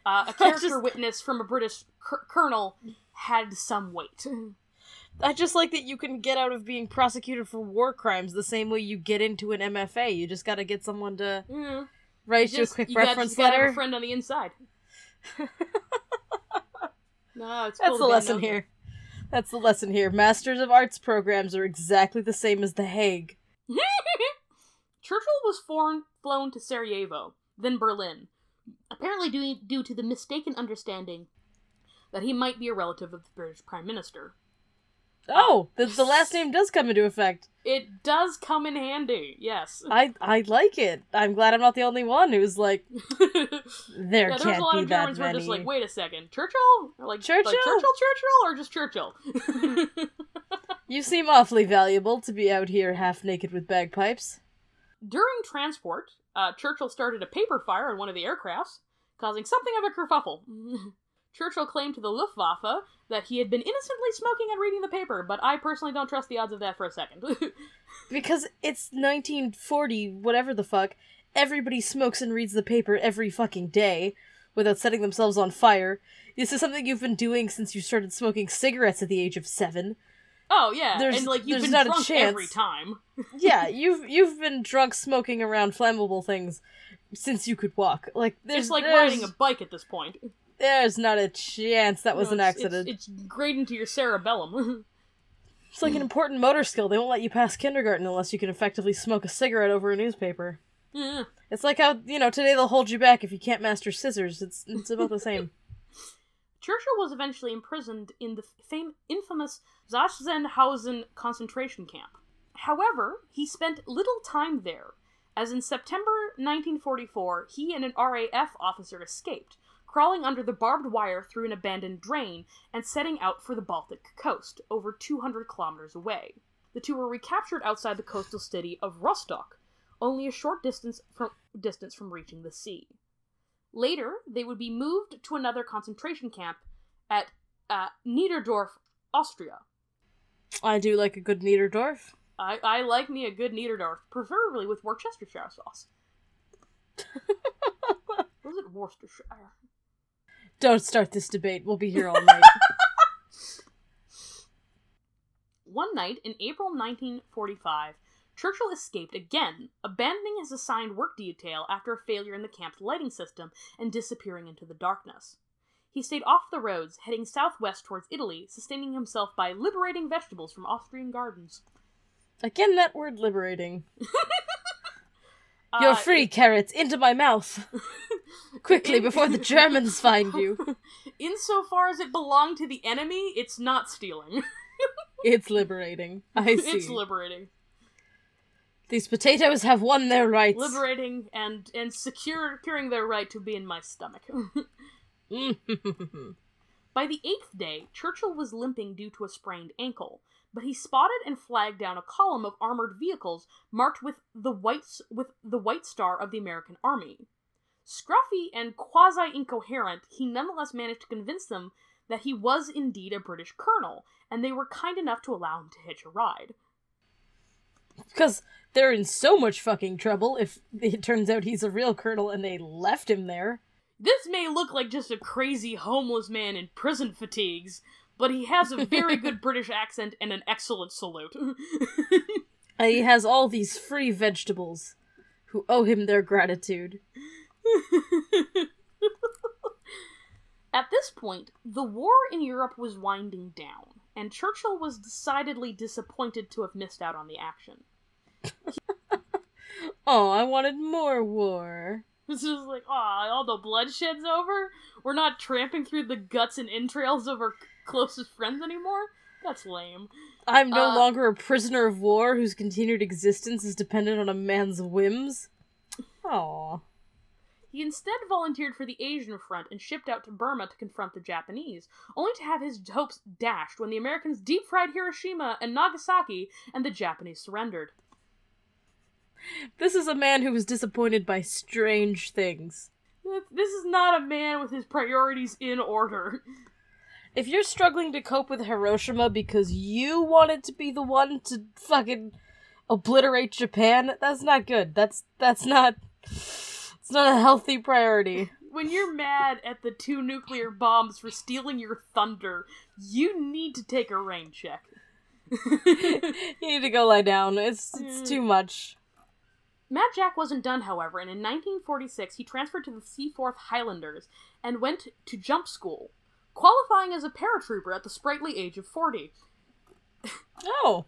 uh, a character just- witness from a British cur- colonel had some weight. I just like that you can get out of being prosecuted for war crimes the same way you get into an MFA. You just got to get someone to Mm, write you a quick you got- reference just gotta have a friend on the inside. no, it's That's cool the lesson here. That's the lesson here. Masters of Arts programs are exactly the same as The Hague. Churchill was flown, flown to Sarajevo, then Berlin, apparently due, due to the mistaken understanding that he might be a relative of the British Prime Minister. Oh, the, the last name does come into effect. It does come in handy, yes. I I like it. I'm glad I'm not the only one who's like, there yeah, can't a lot be of that Germans who were just like, wait a second, Churchill? Or like, Churchill? Like Churchill, Churchill, or just Churchill? You seem awfully valuable to be out here half naked with bagpipes. During transport, uh, Churchill started a paper fire on one of the aircrafts, causing something of a kerfuffle. Churchill claimed to the Luftwaffe that he had been innocently smoking and reading the paper, but I personally don't trust the odds of that for a second. Because it's 1940, whatever the fuck. Everybody smokes and reads the paper every fucking day without setting themselves on fire. This is something you've been doing since you started smoking cigarettes at the age of seven. oh yeah, There's- and like you've been not a chance. every time. Yeah, you've you've been drunk smoking around flammable things since you could walk. Like there's It's like there's, riding a bike at this point. There's not a chance that was You an it's- accident. It's, it's great into your cerebellum. It's like an hmm. important motor skill. They won't let you pass kindergarten unless you can effectively smoke a cigarette over a newspaper. Yeah. It's like how, you know, today they'll hold you back if you can't master scissors. It's it's about the same. Churchill was eventually imprisoned in the fame, infamous Sachsenhausen concentration camp. However, he spent little time there, as in September 1944, he and an RAF officer escaped, crawling under the barbed wire through an abandoned drain and setting out for the Baltic coast, over 200 kilometers away. The two were recaptured outside the coastal city of Rostock, only a short distance from, distance from reaching the sea. Later, they would be moved to another concentration camp at uh, Niederdorf, Austria. I do like a good Niederdorf. I, I like me a good Niederdorf, preferably with Worcestershire sauce. Was it Worcestershire? Don't start this debate. We'll be here all night. One night in April 1945, Churchill escaped again, abandoning his assigned work detail after a failure in the camp's lighting system and disappearing into the darkness. He stayed off the roads, heading southwest towards Italy, sustaining himself by liberating vegetables from Austrian gardens. Again, that word liberating. You're Uh, free, carrots, into my mouth. Quickly, before the Germans find you. Insofar as it belonged to the enemy, it's not stealing. It's liberating. I see. it's liberating. These potatoes have won their rights. Liberating and and secure securing their right to be in my stomach. Mm. By the eighth day, Churchill was limping due to a sprained ankle, but he spotted and flagged down a column of armored vehicles marked with the white with the white star of the American Army. Scruffy and quasi incoherent, he nonetheless managed to convince them that he was indeed a British colonel, and they were kind enough to allow him to hitch a ride. Because they're in so much fucking trouble if it turns out he's a real colonel and they left him there. This may look like just a crazy homeless man in prison fatigues, but he has a very good British accent and an excellent salute. And he has all these free vegetables who owe him their gratitude. At this point, the war in Europe was winding down, and Churchill was decidedly disappointed to have missed out on the action. Oh, I wanted more war. This is like, ah, all the bloodshed's over? We're not tramping through the guts and entrails of our closest friends anymore? That's lame. I'm no Uh, longer a prisoner of war whose continued existence is dependent on a man's whims. Aww. He instead volunteered for the Asian front and shipped out to Burma to confront the Japanese, only to have his hopes dashed when the Americans deep fried Hiroshima and Nagasaki and the Japanese surrendered. This is a man who was disappointed by strange things. This is not a man with his priorities in order. If you're struggling to cope with Hiroshima because you wanted to be the one to fucking obliterate Japan, that's not good. That's that's not it's not a healthy priority. When you're mad at the two nuclear bombs for stealing your thunder, you need to take a rain check. You need to go lie down. It's it's mm. too much. Mad Jack wasn't done, however, and in 1946 he transferred to the Seaforth Highlanders and went to jump school, qualifying as a paratrooper at the sprightly age of 40. Oh.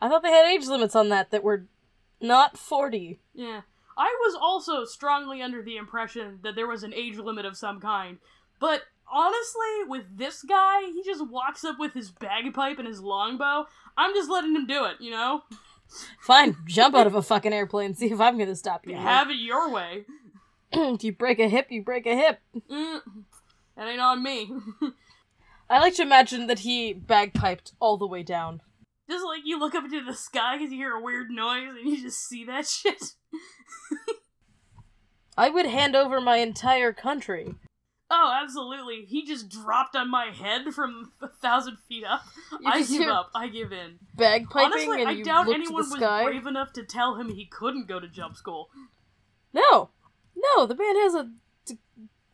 I thought they had age limits on that that were not 40. Yeah. I was also strongly under the impression that there was an age limit of some kind, but honestly, with this guy, he just walks up with his bagpipe and his longbow. I'm just letting him do it, you know? Fine, jump out of a fucking airplane. See if I'm gonna stop you. Have it your way. if you break a hip, you break a hip. Mm, that ain't on me. I like to imagine that he bagpiped all the way down. Just like you look up into the sky because you hear a weird noise and you just see that shit. I would hand over my entire country. Oh, absolutely. He just dropped on my head from a thousand feet up. You I give up. I give in. Bagpiping Honestly, and I doubt anyone was sky. brave enough to tell him he couldn't go to jump school. No, no, the man has a d-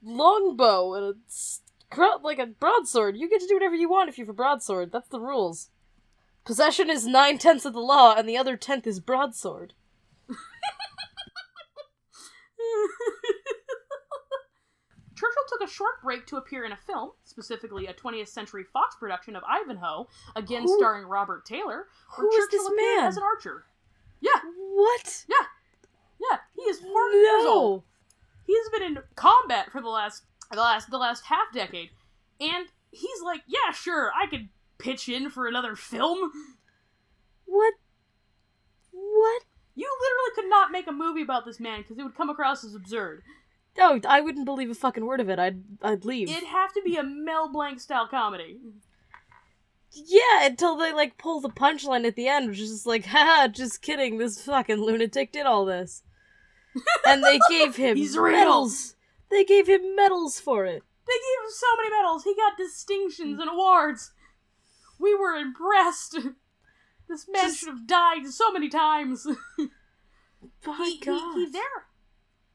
longbow and a like a broadsword. You get to do whatever you want if you have a broadsword. That's the rules. Possession is nine tenths of the law, and the other tenth is broadsword. Churchill took a short break to appear in a film, specifically a 20th Century Fox production of Ivanhoe, again Who- starring Robert Taylor, where who is Churchill this appeared man? as an archer. Yeah, What? yeah, yeah. He is 40 years old. No. He's been in combat for the last the last the last half decade, and he's like, yeah, sure, I could pitch in for another film. What? What? You literally could not make a movie about this man because it would come across as absurd. No, I wouldn't believe a fucking word of it. I'd I'd leave. It'd have to be a Mel Blanc style comedy. Yeah, until they like pull the punchline at the end, which is just like, haha, just kidding. This fucking lunatic did all this, and they gave him He's real. medals. They gave him medals for it. They gave him so many medals. He got distinctions and awards. We were impressed. This man Just- should have died so many times. He, he, he there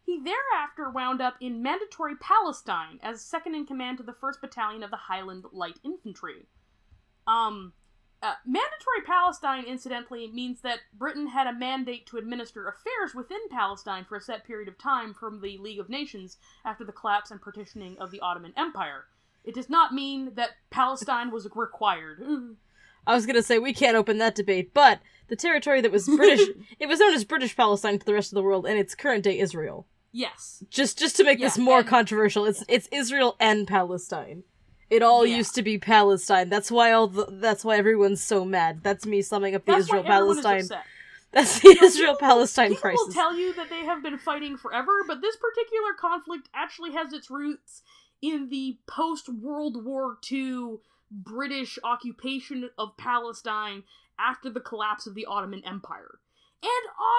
he thereafter wound up in mandatory Palestine as second in command to the first battalion of the Highland Light Infantry. Um, uh, mandatory Palestine, incidentally, means that Britain had a mandate to administer affairs within Palestine for a set period of time from the League of Nations after the collapse and partitioning of the Ottoman Empire. It does not mean that Palestine was required. I was gonna say we can't open that debate, but the territory that was British, it was known as British Palestine to the rest of the world, and it's current day Israel. yes. Just just to make this more and- controversial, it's it's Israel and Palestine. It all Yeah. used to be Palestine. That's why all the, that's why everyone's so mad. That's me summing up the That's Israel why everyone is Palestine. That's the Israel Palestine People crisis. will tell you that they have been fighting forever, but this particular conflict actually has its roots in the post World War II British occupation of Palestine after the collapse of the Ottoman Empire. And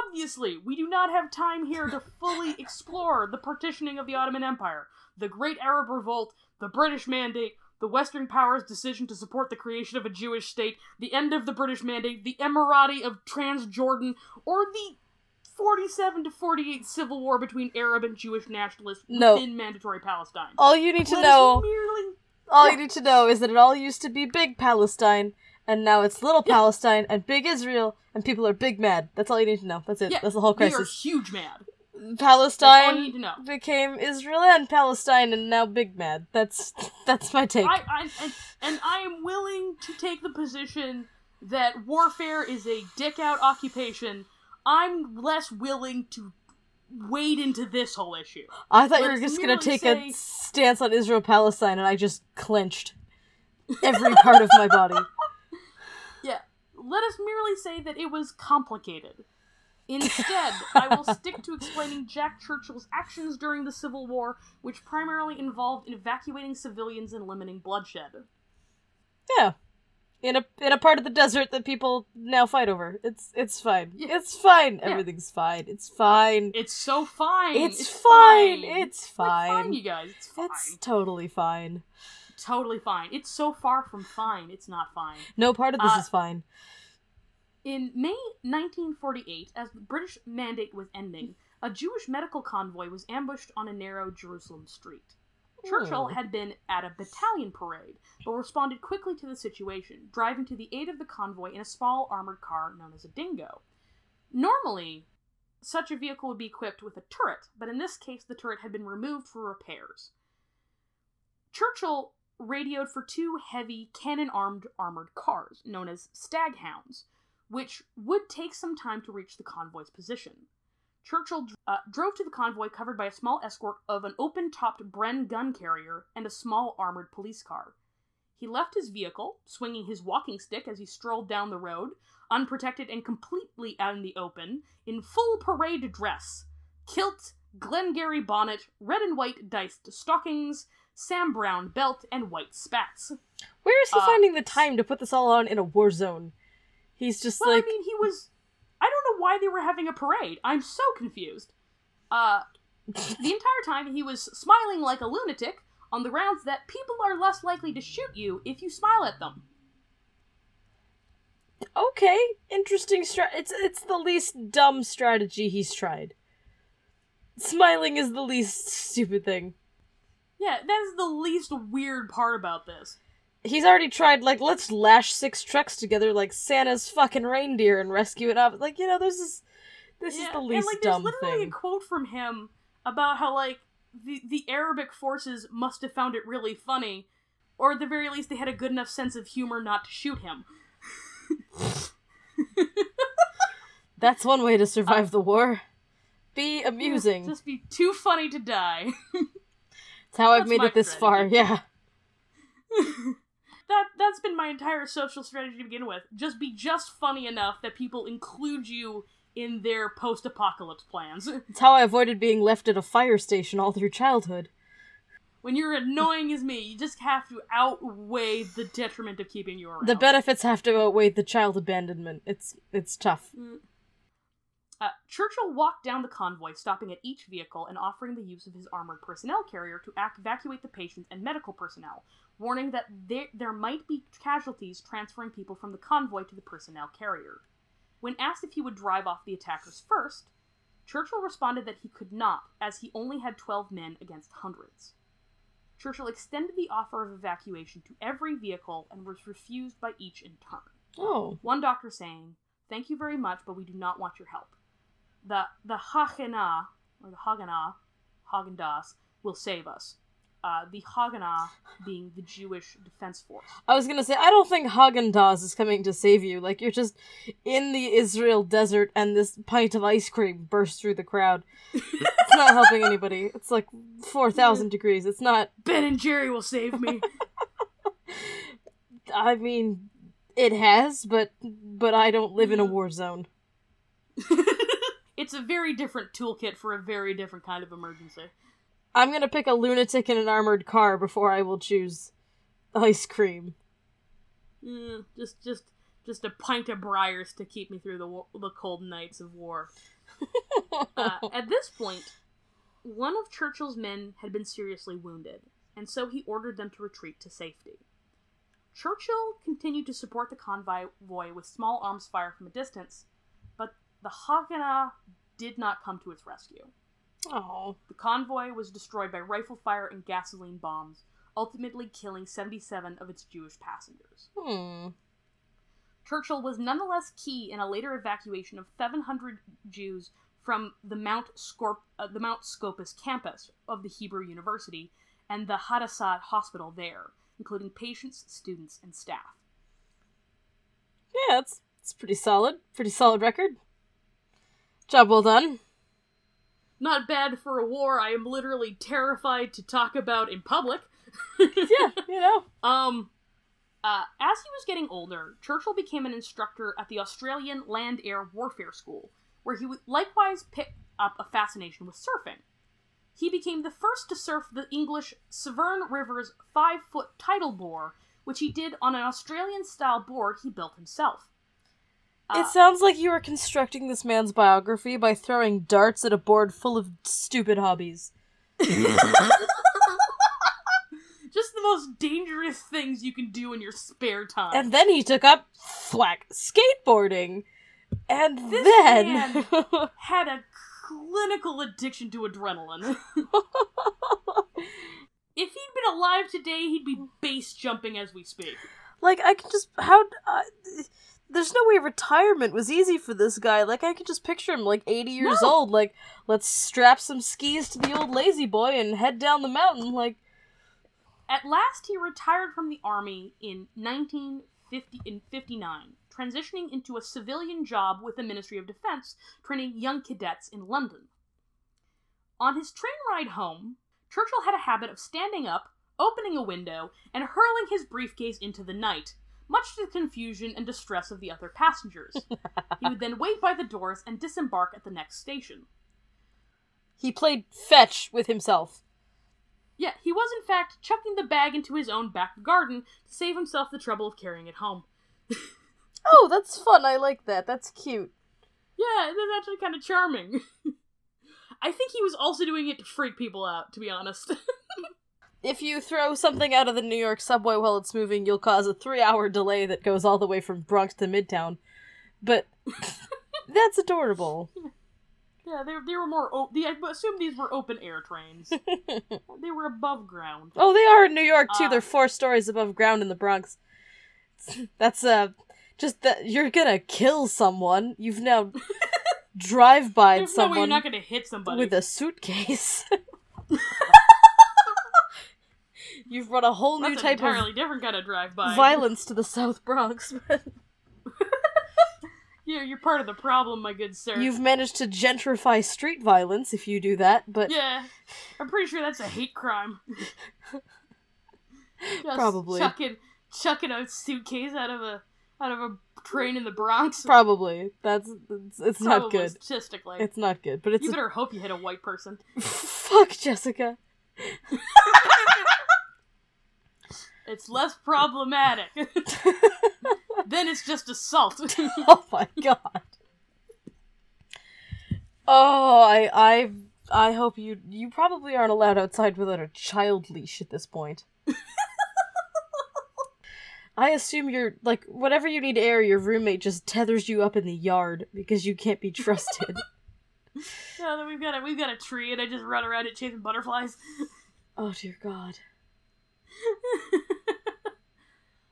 obviously, we do not have time here to fully explore the partitioning of the Ottoman Empire, the Great Arab Revolt, the British Mandate, the Western powers' decision to support the creation of a Jewish state, the end of the British Mandate, the Emirate of Transjordan, or the 47 to 48 civil war between Arab and Jewish nationalists No. within mandatory Palestine. all you need to Let know, merely all yeah. you need to know is that it all used to be big Palestine, and now it's little Palestine and big Israel, and people are big mad. That's all you need to know. That's it. Yeah, That's the whole we are crisis. huge mad. Palestine you need to know. became Israel and Palestine, and now big mad. That's that's my take. I, I and, and I am willing to take the position that warfare is a dick out occupation. I'm less willing to wade into this whole issue. I thought you were just gonna take say- a stance on Israel Palestine, and I just clenched every part of my body. Yeah, let us merely say that it was complicated. Instead, I will stick to explaining Jack Churchill's actions during the Civil War, which primarily involved evacuating civilians and limiting bloodshed. Yeah, in a in a part of the desert that people now fight over. It's it's fine. Yeah. It's fine. Everything's fine. It's fine. It's so fine. It's, fine. It's fine. It's fine. fine, you guys. It's fine. It's totally fine. totally fine. It's so far from fine. It's not fine. No part of this Uh, is fine. In May 1948, as the British mandate was ending, a Jewish medical convoy was ambushed on a narrow Jerusalem street. Churchill had been at a battalion parade, but responded quickly to the situation, driving to the aid of the convoy in a small armored car known as a dingo. Normally, such a vehicle would be equipped with a turret, but in this case, the turret had been removed for repairs. Churchill radioed for two heavy cannon armed armored cars, known as Staghounds, which would take some time to reach the convoy's position. Churchill uh, drove to the convoy covered by a small escort of an open topped Bren gun carrier and a small armored police car. He left his vehicle, swinging his walking stick as he strolled down the road, unprotected and completely out in the open, in full parade dress kilt, Glengarry bonnet, red and white diced stockings, Sam Browne belt, and white spats. Where is he uh, finding the time to put this all on in a war zone? He's just Well, like I mean, he was. I don't know why they were having a parade. I'm so confused. Uh, the entire time he was smiling like a lunatic on the grounds that people are less likely to shoot you if you smile at them. okay, interesting strat. It's it's the least dumb strategy he's tried. Smiling is the least stupid thing. Yeah, that is the least weird part about this. He's already tried like let's lash six trucks together like Santa's fucking reindeer and rescue it up. Like you know, this is this is the least and like, there's dumb literally thing. a quote from him about how like the the Arabic forces must have found it really funny, or at the very least they had a good enough sense of humor not to shoot him. That's one way to survive uh, the war. Be amusing. Just be too funny to die. That's how I've made it this far. Yeah. that that's been my entire social strategy to begin with. Just be just funny enough that people include you in their post-apocalypse plans. It's how I avoided being left at a fire station all through childhood. when you're annoying as me, you just have to outweigh the detriment of keeping you around. The benefits have to outweigh the child abandonment. It's it's tough. Uh, Churchill walked down the convoy, stopping at each vehicle and offering the use of his armored personnel carrier to ac- evacuate the patients and medical personnel, warning that there, there might be casualties transferring people from the convoy to the personnel carrier. When asked if he would drive off the attackers first, Churchill responded that he could not, as he only had 12 men against hundreds. Churchill extended the offer of evacuation to every vehicle and was refused by each in turn. Oh. One doctor saying, "Thank you very much, but we do not want your help. The the Haganah or the Haganah, Häagen-Dazs will save us. Uh, the Haganah being the Jewish Defense Force. I was gonna say I don't think Häagen-Dazs is coming to save you. Like you're just in the Israel desert and this pint of ice cream bursts through the crowd. it's not helping anybody. It's like four thousand degrees. It's not Ben and Jerry will save me. I mean it has, but but I don't live in a war zone. it's a very different toolkit for a very different kind of emergency. I'm gonna pick a lunatic in an armored car before I will choose ice cream. Mm, just just just a pint of Breyers to keep me through the the cold nights of war. Uh, at this point, one of Churchill's men had been seriously wounded, and so he ordered them to retreat to safety. Churchill continued to support the convoy with small arms fire from a distance, but the Haganah did not come to its rescue. Oh. The convoy was destroyed by rifle fire and gasoline bombs, ultimately killing 77 of its Jewish passengers. Hmm. Churchill was nonetheless key in a later evacuation of 700 Jews from the Mount, Scorp- uh, the Mount Scopus campus of the Hebrew University and the Hadassah Hospital there, including patients, students, and staff. Yeah, it's it's pretty solid. Pretty solid record. Job well done. Not bad for a war I am literally terrified to talk about in public. Yeah, you know. Um, uh, as he was getting older, Churchill became an instructor at the Australian Land Air Warfare School, where he would likewise pick up a fascination with surfing. He became the first to surf the English Severn River's five foot tidal bore, which he did on an Australian style board he built himself. Uh, It sounds like you were constructing this man's biography by throwing darts at a board full of stupid hobbies. just the most dangerous things you can do in your spare time. And then he took up thwack skateboarding. And This then man- had a clinical addiction to adrenaline. if he'd been alive today, he'd be base jumping as we speak. like I can just how uh, there's no way retirement was easy for this guy. Like I could just picture him like 80 years No. old like let's strap some skis to the old lazy boy and head down the mountain like At last, he retired from the army in 1950 in 59, transitioning into a civilian job with the Ministry of Defense, training young cadets in London. On his train ride home, Churchill had a habit of standing up, opening a window, and hurling his briefcase into the night, much to the confusion and distress of the other passengers. he would then wait by the doors and disembark at the next station. he played fetch with himself. Yeah, he was in fact chucking the bag into his own back garden to save himself the trouble of carrying it home. Oh, that's fun. I like that. That's cute. Yeah, that's actually kind of charming. I think he was also doing it to freak people out, to be honest. If you throw something out of the New York subway while it's moving, you'll cause a three hour delay that goes all the way from Bronx to Midtown. But that's adorable. yeah, they, they were more. O- the, I assume these were open air trains. they were above ground. Oh, they are in New York too. Uh, They're four stories above ground in the Bronx. That's uh just that you're gonna kill someone. You've now drive by someone. no way you're not to hit somebody. with a suitcase. You've brought a whole new That's an type entirely different kind of drive by. violence to the South Bronx. Yeah, you're part of the problem, my good sir. You've managed to gentrify street violence if you do that, but Yeah, I'm pretty sure that's a hate crime. Just Probably. chucking chucking a suitcase out of a out of a train in the Bronx. probably that's it's, it's not good. Statistically, It's not good, but it's you a- better hope you hit a white person. fuck Jessica. It's less problematic. then it's just assault. oh my god. Oh, I I I hope you you probably aren't allowed outside without a child leash at this point. I assume you're like whatever you need air, your roommate just tethers you up in the yard because you can't be trusted. yeah, then we've got a we've got a tree, and I just run around it chasing butterflies. oh dear god.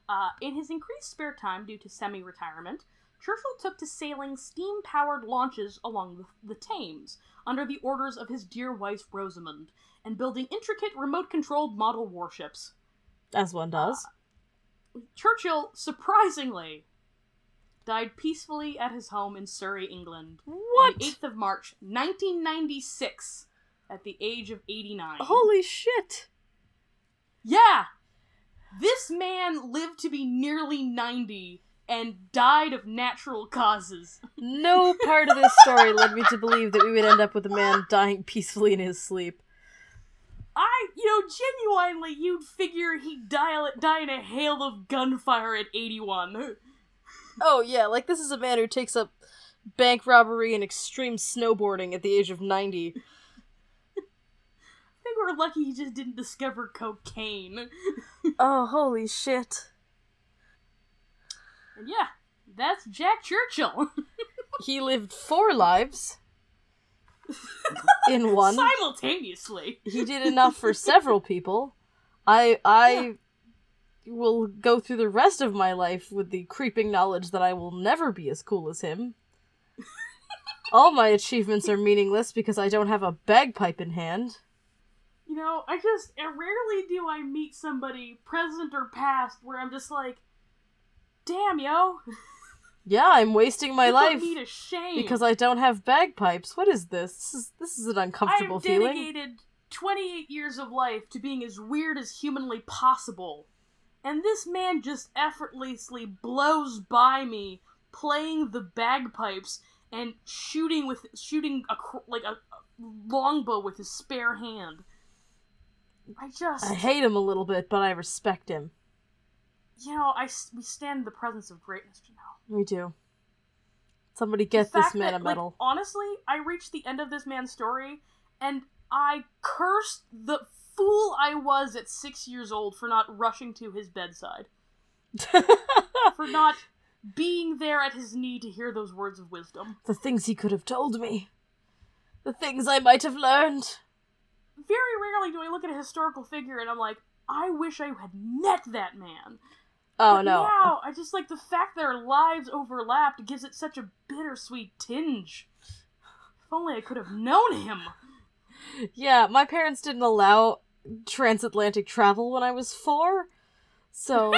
Uh, in his increased spare time due to semi retirement, Churchill took to sailing steam powered launches along the, the Thames under the orders of his dear wife Rosamund and building intricate remote controlled model warships. As one does. Churchill, surprisingly, died peacefully at his home in Surrey, England on the 8th of March, 1996, at the age of 89. Holy shit. Yeah! This man lived to be nearly 90 and died of natural causes. No part of this story led me to believe that we would end up with a man dying peacefully in his sleep. I, you know, genuinely, you'd figure he'd die, die in a hail of gunfire at 81. Oh yeah, like this is a man who takes up bank robbery and extreme snowboarding at the age of 90. I think we're lucky he just didn't discover cocaine. Oh, holy shit. And yeah, that's Jack Churchill. He lived four lives in one. Simultaneously. He did enough for several people. I I will go through the rest of my life with the creeping knowledge that I will never be as cool as him. All my achievements are meaningless because I don't have a bagpipe in hand. You know, I just uh, rarely do I meet somebody, present or past, where I'm just like, "Damn, yo, Yeah, I'm wasting my you life put me to shame because I don't have bagpipes. What is this? This is this is an uncomfortable feeling. I've feeling. dedicated 28 years of life to being as weird as humanly possible, and this man just effortlessly blows by me, playing the bagpipes and shooting with shooting a like a, a longbow with his spare hand. I just, I hate him a little bit, but I respect him. you know, I we stand in the presence of greatness, Janelle. We do. Somebody get this man that, a like, medal. honestly, I reached the end of this man's story, and I cursed the fool I was at six years old for not rushing to his bedside, for not being there at his knee to hear those words of wisdom. the things he could have told me. The things I might have learned. Very rarely do I look at a historical figure and I'm like, I wish I had met that man. Oh but no. Now, I just like the fact that our lives overlapped gives it such a bittersweet tinge. If only I could have known him. Yeah, my parents didn't allow transatlantic travel when I was four. So,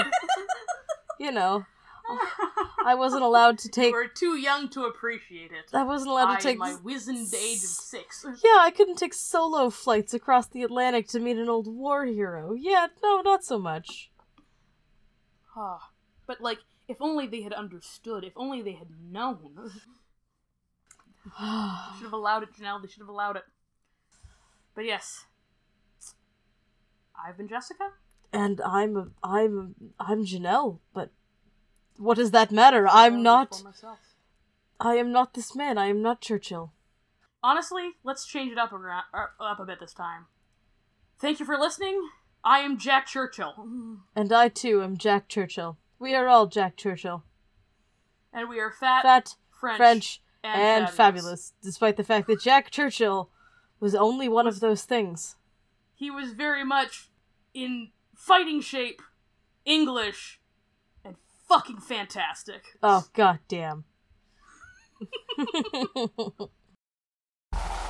you know, I wasn't allowed to You take. were too young to appreciate it. I wasn't allowed I, to take. my wizened age of six. Yeah, I couldn't take solo flights across the Atlantic to meet an old war hero. Yeah, no, not so much. Ah, but like, if only they had understood. If only they had known. They should have allowed it, Janelle. They should have allowed it. But yes, I've been Jessica. and I'm a, I'm a, I'm Janelle, but What does that matter? I'm not. I am not this man. I am not Churchill. Honestly, let's change it up a, er, up a bit this time. Thank you for listening. I am Jack Churchill, And I too am Jack Churchill. We are all Jack Churchill. and we are fat, Fat, French, French, and, and, fabulous. despite the fact that Jack Churchill was only one of those things. He was very much in fighting shape, English, fucking fantastic. Oh god damn.